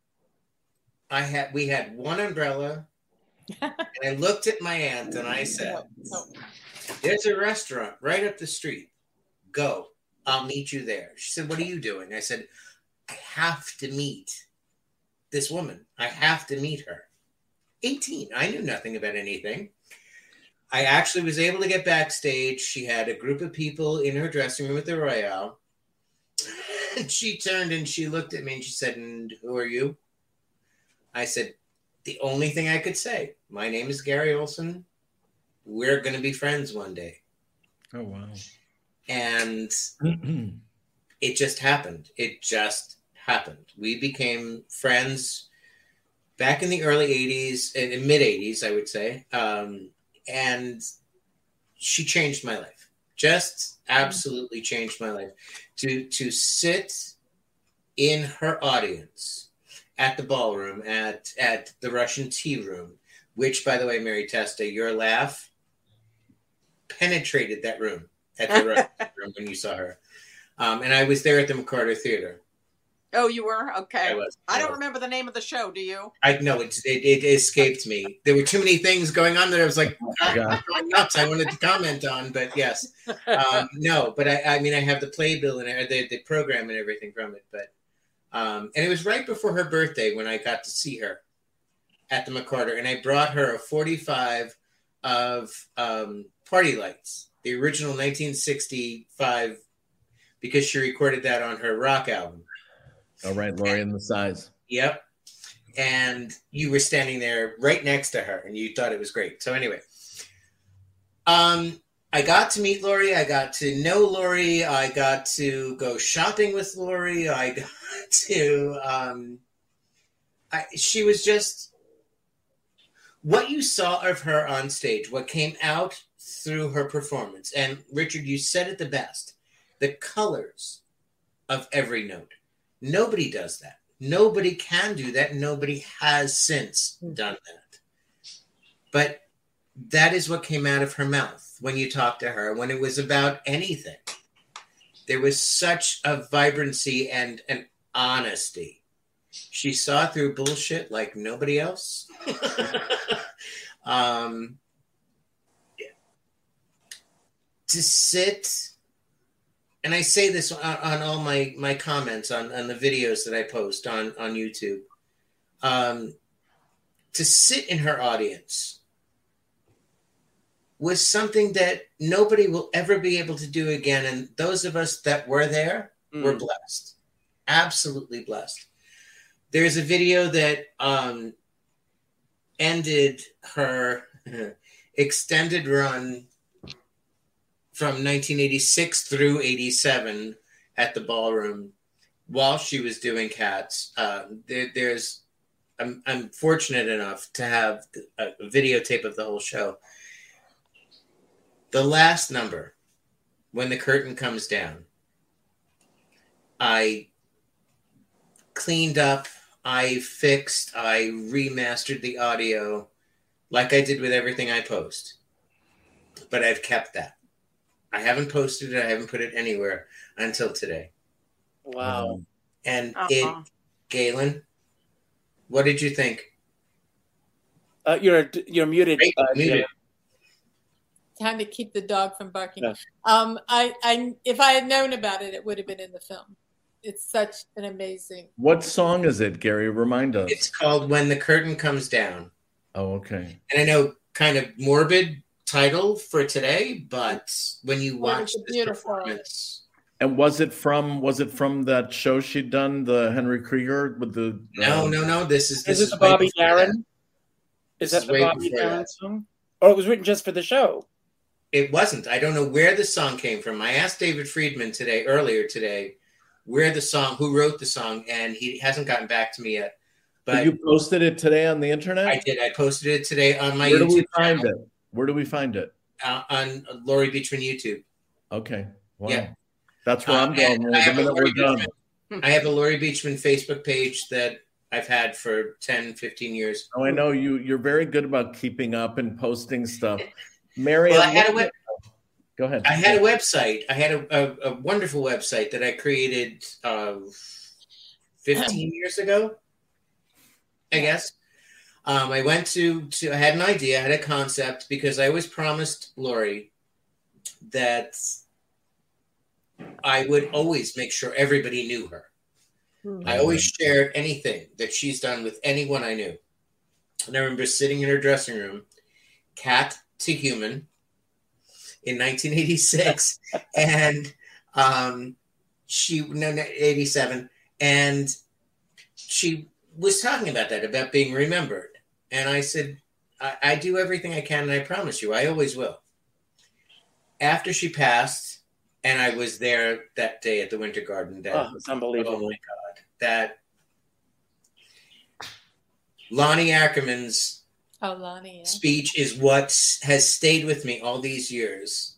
I had we had one umbrella. *laughs* and I looked at my aunt and I said, There's a restaurant right up the street. Go. I'll meet you there. She said, What are you doing? I said, I have to meet this woman. I have to meet her. 18. I knew nothing about anything. I actually was able to get backstage. She had a group of people in her dressing room at the Royale. *laughs* And she turned and she looked at me and she said, And who are you? I said, The only thing I could say, my name is Gary Olson. We're going to be friends one day. Oh, wow. And *clears throat* it just happened. It just happened. We became friends back in the early 80s, in, in mid 80s, I would say. Um, and she changed my life. Just absolutely changed my life. To to sit in her audience at the ballroom at at the Russian tea room, which by the way, Mary Testa, your laugh penetrated that room at the *laughs* Russian room when you saw her. Um, and I was there at the McCarter Theater. Oh, you were okay. I was, I I don't was. remember the name of the show. Do you? I know it, it, it escaped me. There were too many things going on that I was like, God. I'm nuts. I wanted to comment on, but yes, um, no. But I, I mean, I have the playbill and uh, the the program and everything from it. But um, and it was right before her birthday when I got to see her at the McCarter, and I brought her a 45 of um, Party Lights, the original 1965, because she recorded that on her rock album. All right, Laurie and the size. Yep. And you were standing there right next to her and you thought it was great. So anyway, um, I got to meet Laurie. I got to know Laurie. I got to go shopping with Laurie. I got *laughs* to, um, I, she was just what you saw of her on stage, what came out through her performance. And Richard, you said it the best the colors of every note. Nobody does that. Nobody can do that. Nobody has since done that. But that is what came out of her mouth when you talked to her, when it was about anything. There was such a vibrancy and an honesty. She saw through bullshit like nobody else. *laughs* *laughs* um, to sit and I say this on, on all my my comments on on the videos that I post on on YouTube. Um, to sit in her audience was something that nobody will ever be able to do again, and those of us that were there were Mm. blessed, absolutely blessed. There's a video that um, ended her *laughs* extended run from 1986 through 87 at the ballroom while she was doing cats. Uh, there, there's I'm, I'm fortunate enough to have a, a videotape of the whole show. The last number when the curtain comes down i cleaned up i fixed i remastered the audio like i did with everything i post. But i've kept that I haven't posted it. I haven't put it anywhere until today. Wow. And Uh-uh. it, Gaylen, what did you think? Uh, you're you're muted. Great, Uh, muted. Jim. Time to keep the dog from barking. Yes. Um, I, I, if I had known about it, it would have been in the film. It's such an amazing. What song is it, Gary? Remind us. It's called When the Curtain Comes Down. Oh, okay. And I know kind of morbid title for today, but when you Oh, watch it's this beautiful. performance, And was it from was it from that show she'd done, the Henry Krieger with the no, uh, no, no. This is this Is it is the Bobby before that. Darin? Is that the Bobby before Darin song? Or it was written just for the show? It wasn't. I don't know where the song came from. I asked David Friedman today, earlier today, where the song, who wrote the song, and he hasn't gotten back to me yet. But But you posted it today on the internet? I did. I posted it today on my Where do YouTube we find channel, it? Where do we find it? uh, on Laurie Beechman YouTube. Okay. Wow. Yeah. That's where I'm Um, going. I have a minute we're Laurie done. Beechman- I have a Laurie Beechman Facebook page that I've had for 10, 15 years. Oh, I know you. You're very good about keeping up and posting stuff. Mary, Well, I had a web- go ahead. I had a website. I had a, a, a wonderful website that I created uh, 15 years ago, I guess. Um, I went to, to, I had an idea, I had a concept because I always promised Laurie that I would always make sure everybody knew her. I always shared anything that she's done with anyone I knew. And I remember sitting in her dressing room, cat to human, in 1986, *laughs* and um, she no, no 87, and she was talking about that about being remembered, and I said, I, I do everything I can, and I promise you, I always will. After she passed, and I was there that day at the Winter Garden. That Oh, it's unbelievable. Oh my god, that Loni Ackerman's Oh, Loni. Yeah. speech is what has stayed with me all these years.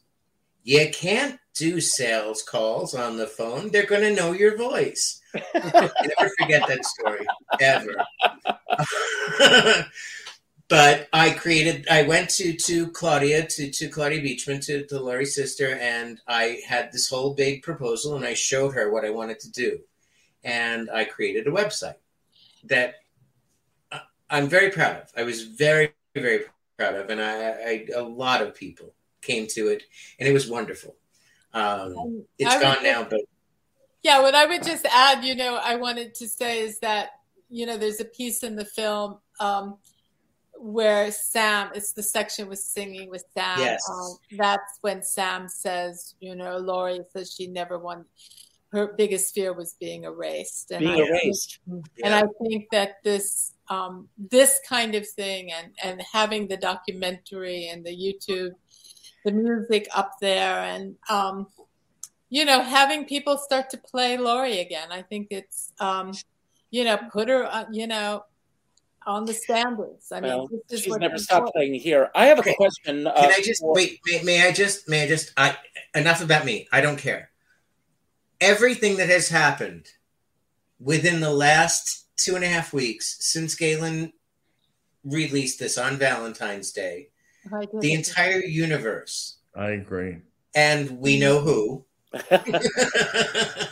You can't do sales calls on the phone. They're going to know your voice. *laughs* I never forget that story, ever. *laughs* but I created, I went to, to Claudia, to, to Claudia Beechman, to, to Laurie's sister, and I had this whole big proposal and I showed her what I wanted to do. And I created a website that I'm very proud of. I was very, very proud of, and I, I a lot of people came to it, and it was wonderful. Um, it's I gone now, but Yeah, what I would just add, you know, I wanted to say is that, you know, there's a piece in the film um, where Sam, it's the section with singing with Sam. Yes. Um, that's when Sam says, you know, Laurie says she never won. Her biggest fear was being erased. And Being I, erased. And I think that this um, this kind of thing and, and having the documentary and the YouTube, the music up there and um, you know, having people start to play Laurie again. I think it's, um, you know, put her, uh, you know, on the standards. I mean, Well, this is she's never stopped playing here. I have a Okay. question. Uh, can I just for- wait? May, may I just? May I just? I enough about me. I don't care. Everything that has happened within the last two and a half weeks since Gaylen released this on Valentine's Day, the entire universe, I agree. and we know who, *laughs*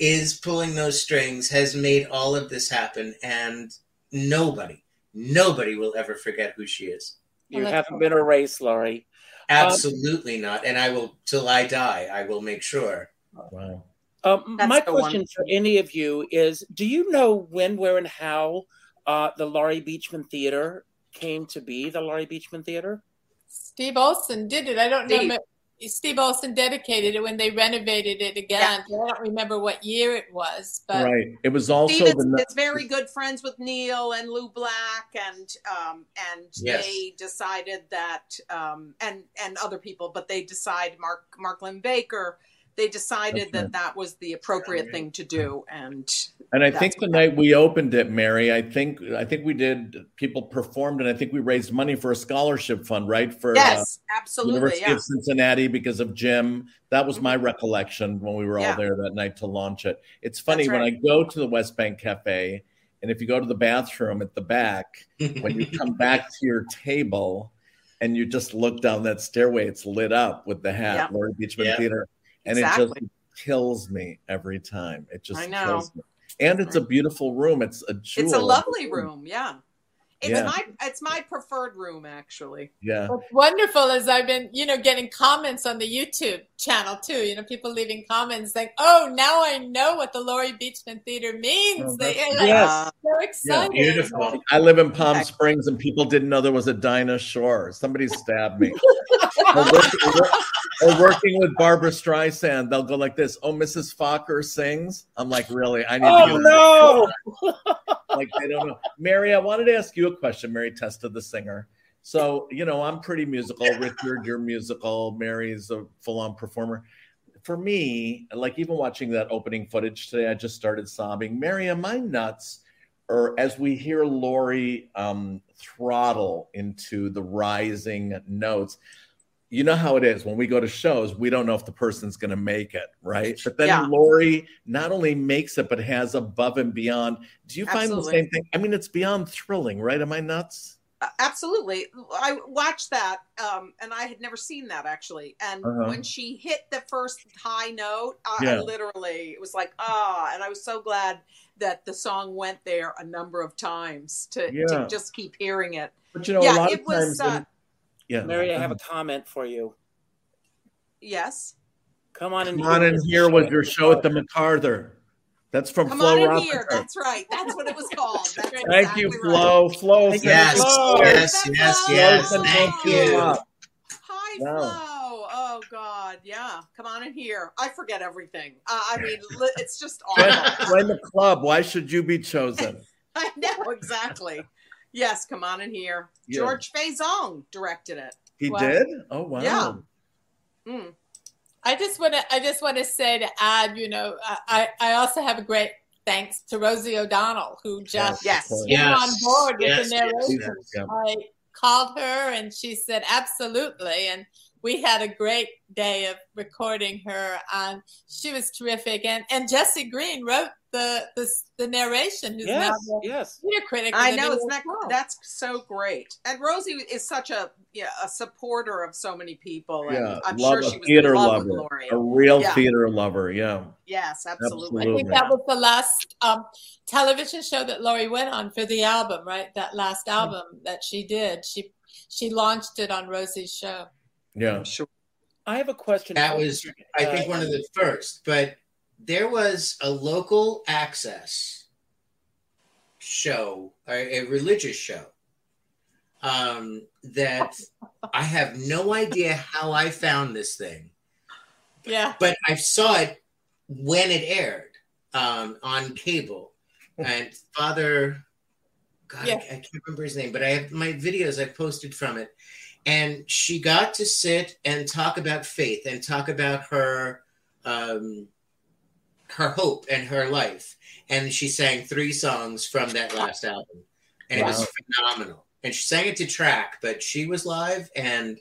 is pulling those strings has made all of this happen and nobody nobody will ever forget who she is you haven't been erased, Laurie. absolutely not and i will till i die i will make sure Wow. Um, my question one. for any of you is: Do you know when, where, and how uh, the Laurie Beechman Theater came to be? The Laurie Beechman Theater. Steve Olsen did it. I don't know. Steve. but Steve Olsen dedicated it when they renovated it again. I don't remember what year it was, but right. It was also Steve is, the is very good friends with Neil and Lou Black, and um, and Yes. they decided that um, and and other people, but they decide Mark Mark Linn-Baker. They decided That's that that was the appropriate thing to do, and And I think the what night we opened it, Mary, I think I think we did. People performed, and I think we raised money for a scholarship fund, right? For uh, yes, absolutely, University yeah. Mm-hmm. of Cincinnati because of Jim. That was my recollection when we were all there that night to launch it. It's funny That's when I go to the West Bank Cafe, and if you go to the bathroom at the back, when you come *laughs* back to your table and you just look down that stairway, it's lit up with the hat, Yeah. Laurie Beechman Yeah. Theater, and it Exactly. just kills me every time. It just I know. kills me. And it's a beautiful room. It's a jewel. It's a lovely room, yeah. It's Yeah. my it's my preferred room actually. Yeah. what's wonderful is I've been, you know, getting comments on the YouTube channel too. You know, people leaving comments like, "Oh, now I know what the Laurie Beechman Theater means." Oh, they're like, Yes. so excited. Yeah, beautiful I live in Palm Okay. Springs and people didn't know there was a Dinah Shore. Somebody stabbed me. *laughs* or, working, or working with Barbara Streisand, they'll go like this. Oh, Mrs. Focker sings. I'm like, really? I need to Oh get no! like they don't know. Mary, I wanted to ask you a question. Mary Testa, the singer. So you know, I'm pretty musical. Richard, you're musical. Mary's a full-on performer. For me, like even watching that opening footage today, I just started sobbing. Mary, am I nuts? Or as we hear Laurie um, throttle into the rising notes, you know how it is when we go to shows, we don't know if the person's going to make it, right? But then Yeah. Laurie not only makes it, but has above and beyond. Do you find the same thing? I mean, it's beyond thrilling, right? Am I nuts? Absolutely i watched that um and i had never seen that actually and Uh-huh. when she hit the first high note I, I literally it was like ah and i was so glad that the song went there a number of times to, Yeah. to just keep hearing it But you know, a yeah lot it of was times, uh, yeah. Mary, I have a comment for you. yes Come on in Come on in with here your with show. your show at the McCarter. That's from come Flo on in Robinson. here that's right that's what it was called that's Thank you, exactly Flo. right. Flo, Thank Yes, Flo. yes, yes, yes. Flo, Thank you. Hi, Wow. Flo. Oh God, yeah. Come on in here. I forget everything. Uh, I *laughs* mean, it's just Join, awful. join the club. Why should you be chosen? *laughs* I know exactly. Yes, come on in here. Yeah. George Faison directed it. He Wow. did? Oh wow. Yeah. Mm. I just want to. I just want to say to add, you know, I I I also have a great thanks to Rosie O'Donnell who just Yes. of came Yes. on board with Yes, the narration. yes. I called her and she said absolutely, and we had a great day of recording her, and she was terrific. And and Jesse Green wrote the the, the narration, who's now Yes, the yes. theater critic. I know it's not. That's so great. And Rosie is such a yeah a supporter of so many people. And Yeah. I'm love sure a she was theater in love with lover. Laurie. A real Yeah. theater lover. Yeah. Yes, absolutely. I think that was the last um, television show that Laurie went on for the album, right? That last album that she did. She she launched it on Rosie's show. Yeah. I have a question. That was, you. I Uh, think, one of the first. But there was a local access show, a, a religious show, um, that I have no idea how I found this thing, Yeah. but I saw it when it aired um, on cable. And Father, God, Yeah. I, I can't remember his name, but I have my videos I posted from it. And she got to sit and talk about faith and talk about her um, her hope and her life. And she sang three songs from that last album, and it was phenomenal. And she sang it to track, but she was live and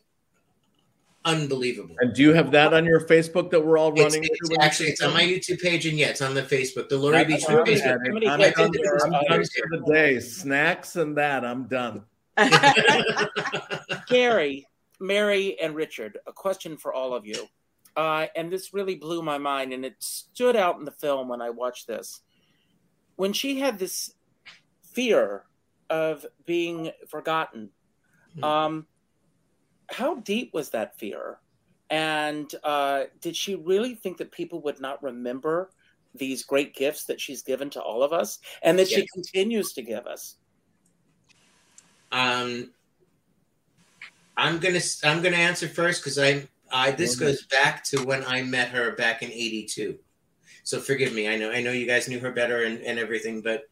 unbelievable. And do you have that on your Facebook that we're all It's, running? it's through? actually it's on my YouTube page and yeah, it's on the Facebook. The Laurie That's Beach I'm Facebook. I'm get done into for- this I'm done for the day. Snacks and that. I'm done. *laughs* Gary, Mary, and Richard, a question for all of you. Uh, and this really blew my mind, and it stood out in the film when I watched this. When she had this fear of being forgotten, um, how deep was that fear? And uh, did she really think that people would not remember these great gifts that she's given to all of us and that she continues to give us? Um, I'm gonna I'm gonna answer first because I I this goes back to when I met her back in '82. So forgive me. I know I know you guys knew her better and, and everything, but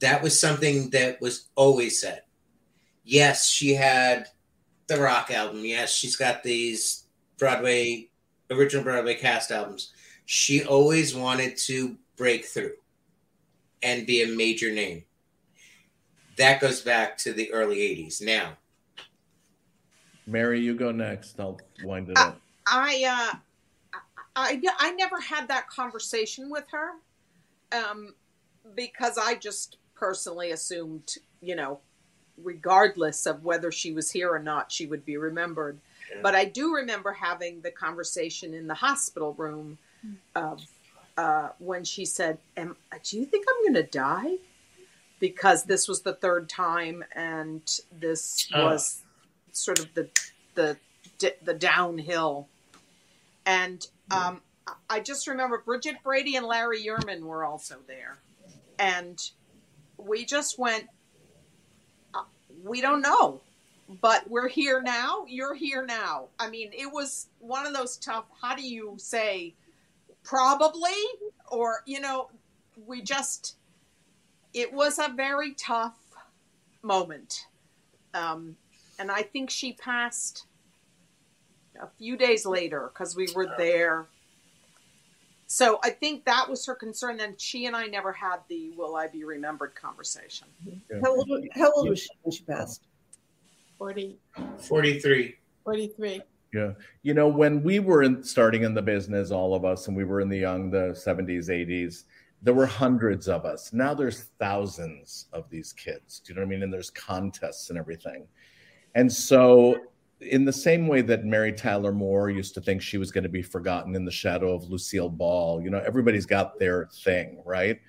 that was something that was always said. Yes, she had the rock album. Yes, she's got these Broadway original Broadway cast albums. She always wanted to break through and be a major name that goes back to the early 80s now Mary, you go next. I'll wind it Uh, up. I, uh, I, I never had that conversation with her, um, because I just personally assumed, you know, regardless of whether she was here or not, she would be remembered. Yeah. But I do remember having the conversation in the hospital room of uh, when she said, Am, "Do you think I'm going to die?" Because this was the third time, and this Oh. was sort of the the the downhill. And um, I just remember Bridget Brady and Larry Yerman were also there, and we just went. uh, We don't know, but we're here now. You're here now. I mean, it was one of those tough. How do you say? Probably, or you know, we just. It was a very tough moment. Um, and I think she passed a few days later because we were there. So I think that was her concern. And she and I never had the "Will I be remembered?" conversation. How old, how old was she when she passed? 40, 43 43. Yeah. You know, when we were in, starting in the business, all of us, and we were in the young, the 70s, 80s, there were hundreds of us. Now there's thousands of these kids. Do you know what I mean? And there's contests and everything. And so, in the same way that Mary Tyler Moore used to think she was going to be forgotten in the shadow of Lucille Ball, you know, everybody's got their thing, right?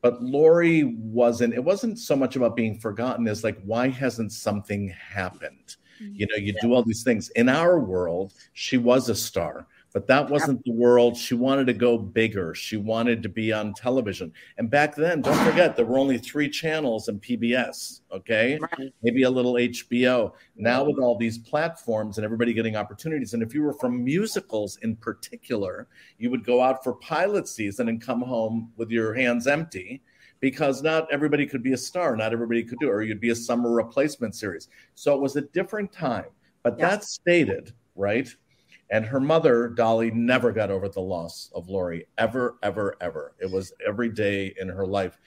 But Laurie wasn't, it wasn't so much about being forgotten as like, why hasn't something happened? Mm-hmm. You know, you do all these things. In our world, she was a star, but that wasn't the world. She wanted to go bigger. She wanted to be on television. And back then, don't forget, there were only three channels and PBS, okay? Maybe a little HBO. Now, with all these platforms and everybody getting opportunities, and if you were from musicals in particular, you would go out for pilot season and come home with your hands empty because not everybody could be a star, not everybody could do it, or you'd be a summer replacement series. So it was a different time. But that stated, right? And her mother, Dolly, never got over the loss of Laurie, ever, ever, ever. It was every day in her life.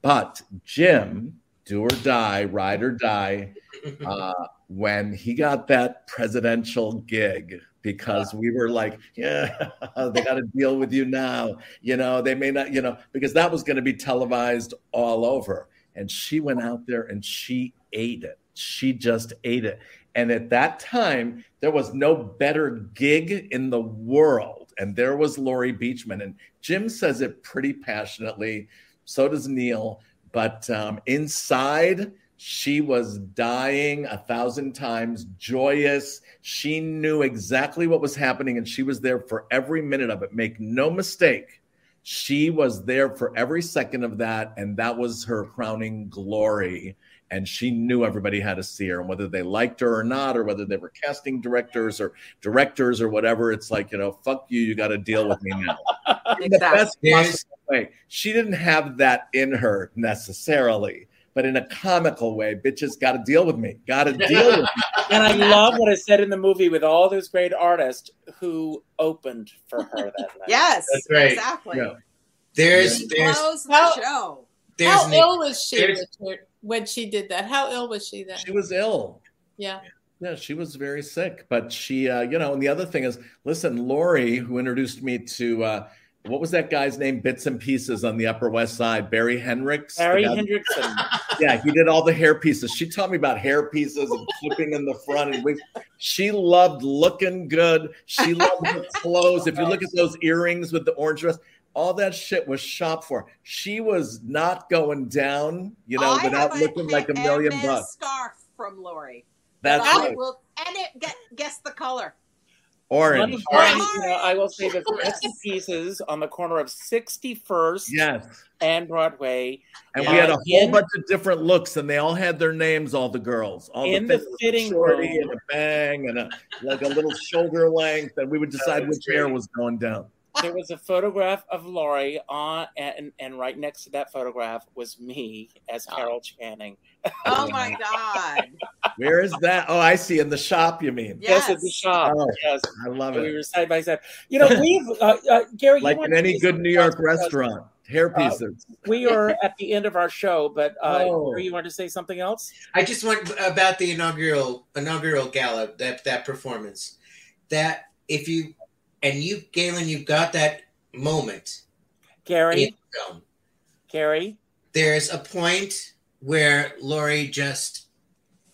But Jim, do or die, ride or die, *laughs* uh, when he got that presidential gig, because we were like, yeah, *laughs* they got to deal with you now. You know, they may not, you know, because that was going to be televised all over. And she went out there and she ate it. She just ate it. And at that time, there was no better gig in the world. And there was Laurie Beechman. And Jim says it pretty passionately. So does Neil. But um, inside, she was dying a thousand times, joyous. She knew exactly what was happening and she was there for every minute of it. Make no mistake. She was there for every second of that. And that was her crowning glory. And she knew everybody had to see her. And whether they liked her or not, or whether they were casting directors or directors or whatever, it's like, you know, fuck you. You got to deal with me now. *laughs* In the best possible way. She didn't have that in her necessarily but in a comical way. Bitches got to deal with me. Got to deal with me. *laughs* And I love what I said in the movie with all those great artists who opened for her that night. Yes, That's right. exactly. Yeah. There's there's Close the How- show. there's How Nick- ill was she there's- Richard, when she did that? How ill was she then? She was ill. Yeah. Yeah, she was very sick, but she, uh, you know, and the other thing is, listen, Laurie, who introduced me to, uh, what was that guy's name? Bits and Pieces on the Upper West Side, Barry Hendricks. Barry guy- Hendrickson. *laughs* Yeah, he did all the hair pieces. She taught me about hair pieces and clipping in the front and wigs. She loved looking good. She loved the clothes. If you look at those earrings with the orange dress, all that shit was shopped for. She was not going down, you know, I without have a looking like a million MS bucks. scarf from Laurie. That's But I right. will, and it get, guess the color. Orange. One of mine, you know, I will say the Bits *laughs* and Pieces on the corner of 61st Yes. and Broadway. And we had a whole in- bunch of different looks, and they all had their names. All the girls, all In the, the things, fitting shorty room. and a bang and a like a little shoulder length, and we would decide which hair was going down. There was a photograph of Laurie on, and, and right next to that photograph was me as Carol Channing. Oh my God. Where is that? Oh, I see. In the shop, you mean? Yes, in the shop. Oh, yes, I love it. we were side by side. You know, we've uh, uh, Gary, you Like want in any good New York restaurant, hair uh, we are at the end of our show, but uh, Oh. You want to say something else? I just want about the inaugural inaugural gala that that performance. That if you and you, Gaylen, you've got that moment Gary, in the film. Gary, There's a point where Laurie just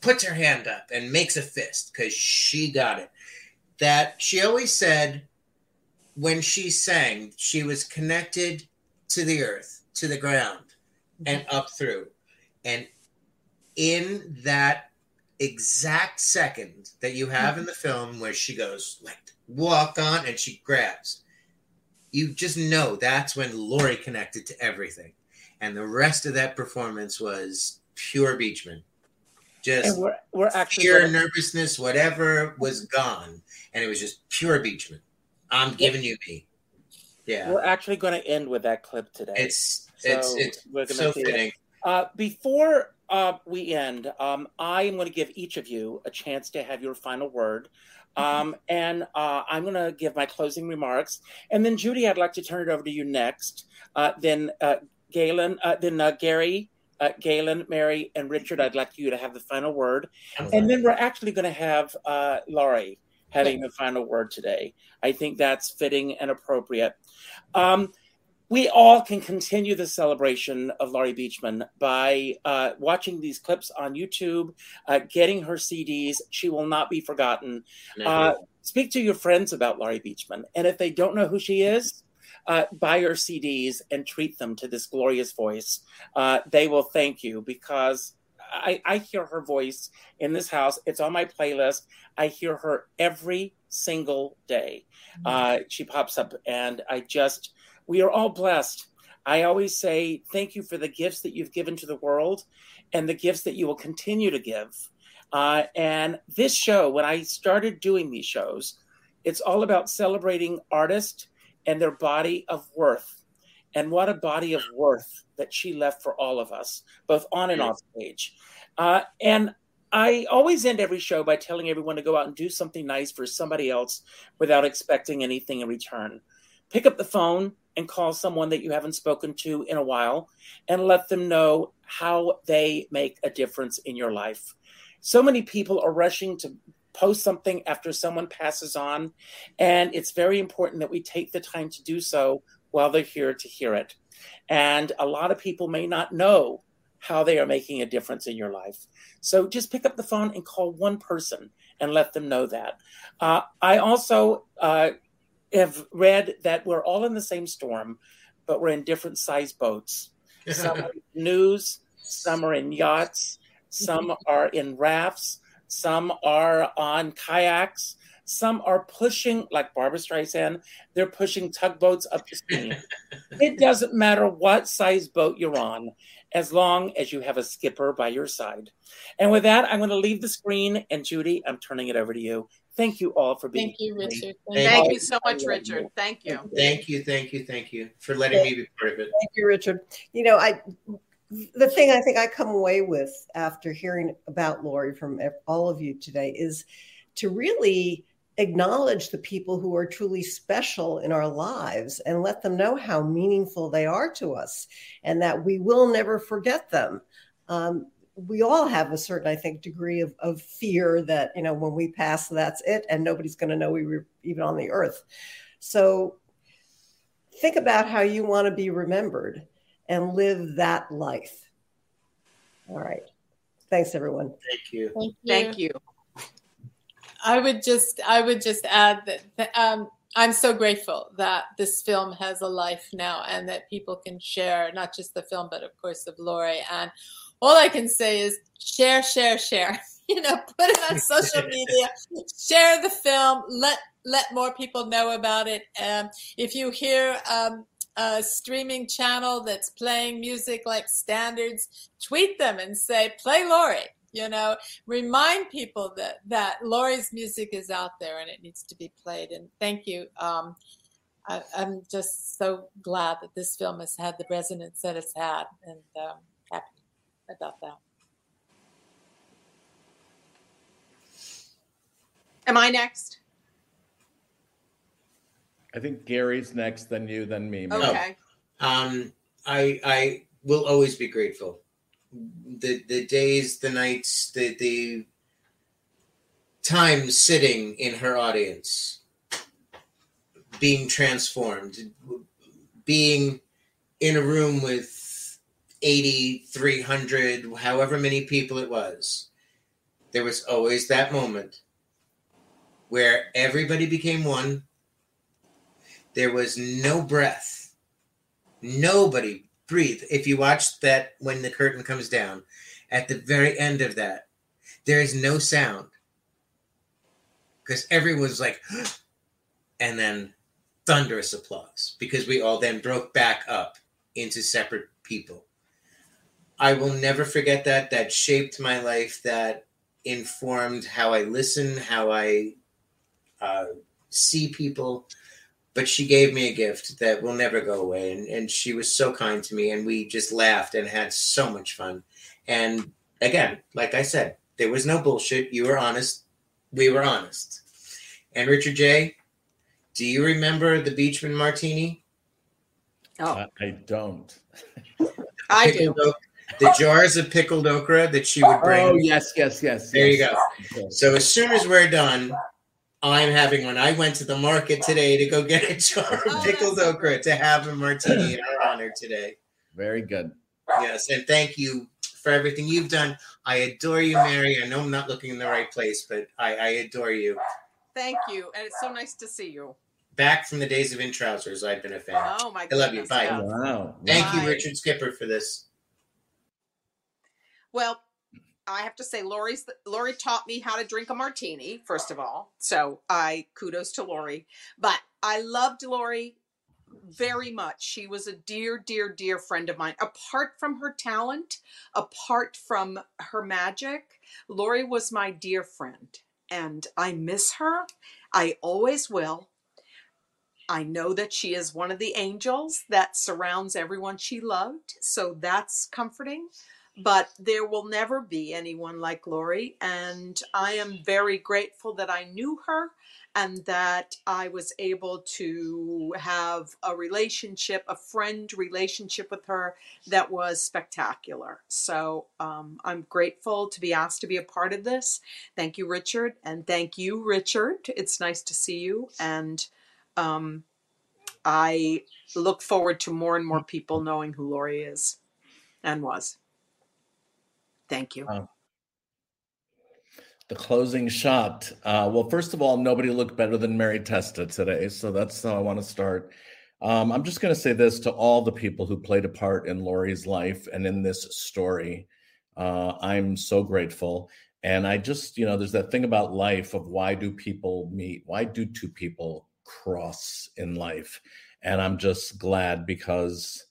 puts her hand up and makes a fist because she got it. That she always said when she sang, she was connected to the earth, to the ground, mm-hmm. and up through. And in that exact second that you have mm-hmm. in the film where she goes like walk on and she grabs, you just know that's when Laurie connected to everything. And the rest of that performance was pure Beechman. Just and we're we're actually fear, gonna- nervousness, whatever was gone, and it was just pure Beechman. I'm giving you me. Yeah, we're actually going to end with that clip today. it's it's So it's we're gonna so fitting. Uh, before uh, we end, um, I am going to give each of you a chance to have your final word. Um, and uh, I'm going to give my closing remarks. And then, Judi, I'd like to turn it over to you next. Uh, then, uh, Gaylen, uh, then uh, Gary, uh, Gaylen, Mary, and Richard, I'd like you to have the final word. And then we're actually going to have uh, Laurie having the final word today. I think that's fitting and appropriate. Um, we all can continue the celebration of Laurie Beechman by uh, watching these clips on YouTube, uh, getting her CDs. She will not be forgotten. Never. Uh, speak to your friends about Laurie Beechman. And if they don't know who she is, uh, buy her CDs and treat them to this glorious voice. Uh, they will thank you because I, I hear her voice in this house. It's on my playlist. I hear her every single day. Uh, she pops up, and I just, we are all blessed. I always say thank you for the gifts that you've given to the world and the gifts that you will continue to give. Uh, and this show, when I started doing these shows, it's all about celebrating artists and their body of worth. And what a body of worth that she left for all of us, both on and off stage. Uh, and I always end every show by telling everyone to go out and do something nice for somebody else without expecting anything in return. Pick up the phone and call someone that you haven't spoken to in a while and let them know how they make a difference in your life. So many people are rushing to post something after someone passes on, and it's very important that we take the time to do so while they're here to hear it. And a lot of people may not know how they are making a difference in your life. So just pick up the phone and call one person and let them know that. Uh, I also uh, have read that we're all in the same storm, but we're in different size boats. Some are *laughs* in canoes, some are in yachts, some *laughs* are in rafts, some are on kayaks, some are pushing, like Barbara Streisand, they're pushing tugboats up the stream. *laughs* it doesn't matter what size boat you're on, as long as you have a skipper by your side. And with that, I'm going to leave the screen. And Judi, I'm turning it over to you. Thank you all for being Thank you. Richard. Thank Thank you. you so much, Richard. Thank you. Thank you, thank you, thank you for letting me be part of it. Thank you, Richard. You know, I the thing I think I come away with after hearing about Laurie from all of you today is to really acknowledge the people who are truly special in our lives and let them know how meaningful they are to us and that we will never forget them. Um, we all have a certain, I think, degree of, of fear that, you know, when we pass, that's it, and nobody's going to know we were even on the earth. So think about how you want to be remembered and live that life. All right. Thanks, everyone. Thank you. Thank you. Thank you. I would just I would just add that, that um, I'm so grateful that this film has a life now and that people can share not just the film but of course of Laurie and all I can say is share share share. *laughs* You know put it on social *laughs* media share the film let let more people know about it. Um, if you hear um, a streaming channel that's playing music like standards tweet them and say play Laurie you know? Remind people that that Laurie's music is out there and it needs to be played. And thank you. Um, I, I'm just so glad that this film has had the resonance that it's had. And um, about that Am I next? I think Gary's next, then you, then me. Okay. Um, I I will always be grateful. The the days, the nights, the the time sitting in her audience, being transformed, being in a room with 80, 300, however many people it was, there was always that moment where everybody became one. There was no breath. Nobody breathed. If you watch that when the curtain comes down, at the very end of that, there is no sound. Because everyone's like, *gasps* and then thunderous applause because we all then broke back up into separate people. I will never forget that. That shaped my life. That informed how I listen, how I uh, see people. But she gave me a gift that will never go away. And, and she was so kind to me. And we just laughed and had so much fun. And again, like I said, there was no bullshit. You were honest. We were honest. And Richard J., do you remember the Beechman Martini? Oh, I, I don't. I do. Pickled oak- The jars of pickled okra that she would bring. Oh yes, yes, yes. There you go. So as soon as we're done, I'm having one. I went to the market today to go get a jar of Oh, pickled okra to have a martini in our honor today. Very good. Yes, and thank you for everything you've done. I adore you, Mary. I know I'm not looking in the right place, but I, I adore you. Thank you, and it's so nice to see you. Back from the days of in trousers, I've been a fan. Oh my God! I love you. Bye. yeah. Wow. Thank you, Richard Skipper, for this. Well, I have to say, Laurie's Laurie taught me how to drink a martini. First of all, so I kudos to Laurie. But I loved Laurie very much. She was a dear, dear, dear friend of mine. Apart from her talent, apart from her magic, Laurie was my dear friend, and I miss her. I always will. I know that she is one of the angels that surrounds everyone she loved, so that's comforting but there will never be anyone like Laurie. And I am very grateful that I knew her and that I was able to have a relationship, a friend relationship with her that was spectacular. So um, I'm grateful to be asked to be a part of this. Thank you, Richard. And thank you, Richard. It's nice to see you. And um, I look forward to more and more people knowing who Laurie is and was. Thank you. Wow. The closing shot. Uh, well, first of all, nobody looked better than Mary Testa today, so that's how I want to start. Um, I'm just going to say this to all the people who played a part in Laurie's life and in this story. Uh, I'm so grateful. And I just, you know, there's that thing about life of why do people meet? Why do two people cross in life? And I'm just glad because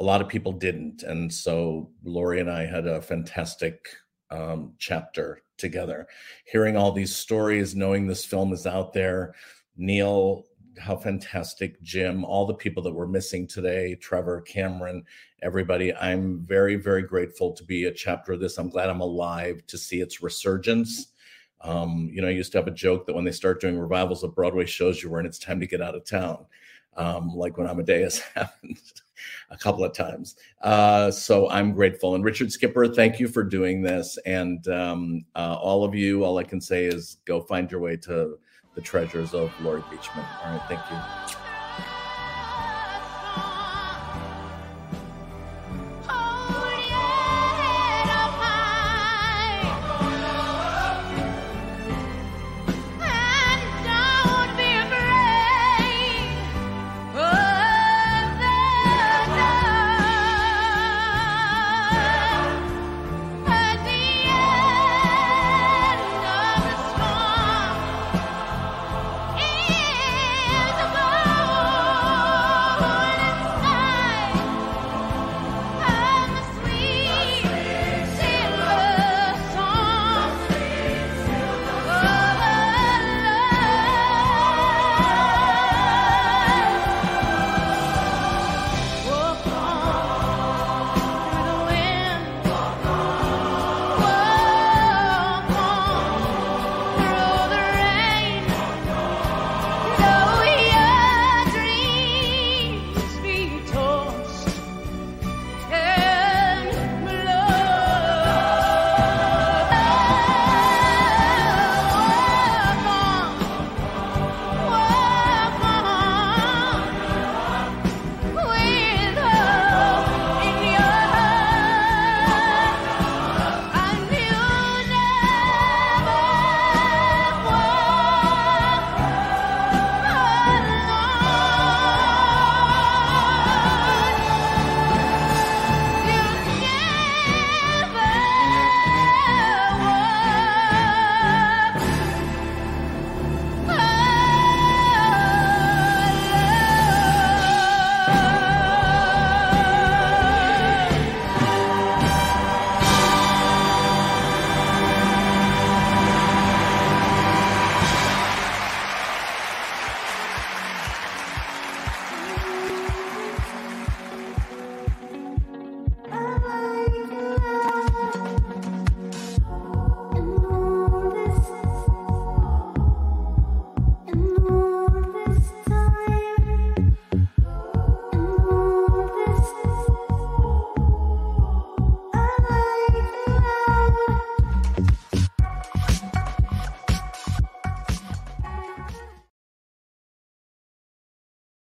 a lot of people didn't. And so Laurie and I had a fantastic um, chapter together. Hearing all these stories, knowing this film is out there, Neil, how fantastic, Jim, all the people that were missing today, Trevor, Cameron, everybody. I'm very, very grateful to be a chapter of this. I'm glad I'm alive to see its resurgence. Um, you know, I used to have a joke that when they start doing revivals of Broadway shows, you were in, it's time to get out of town um, like when Amadeus *laughs* happened a couple of times. Uh, so I'm grateful. And Richard Skipper, thank you for doing this. And um, uh, all of you, all I can say is go find your way to the treasures of Laurie Beechman. All right, thank you.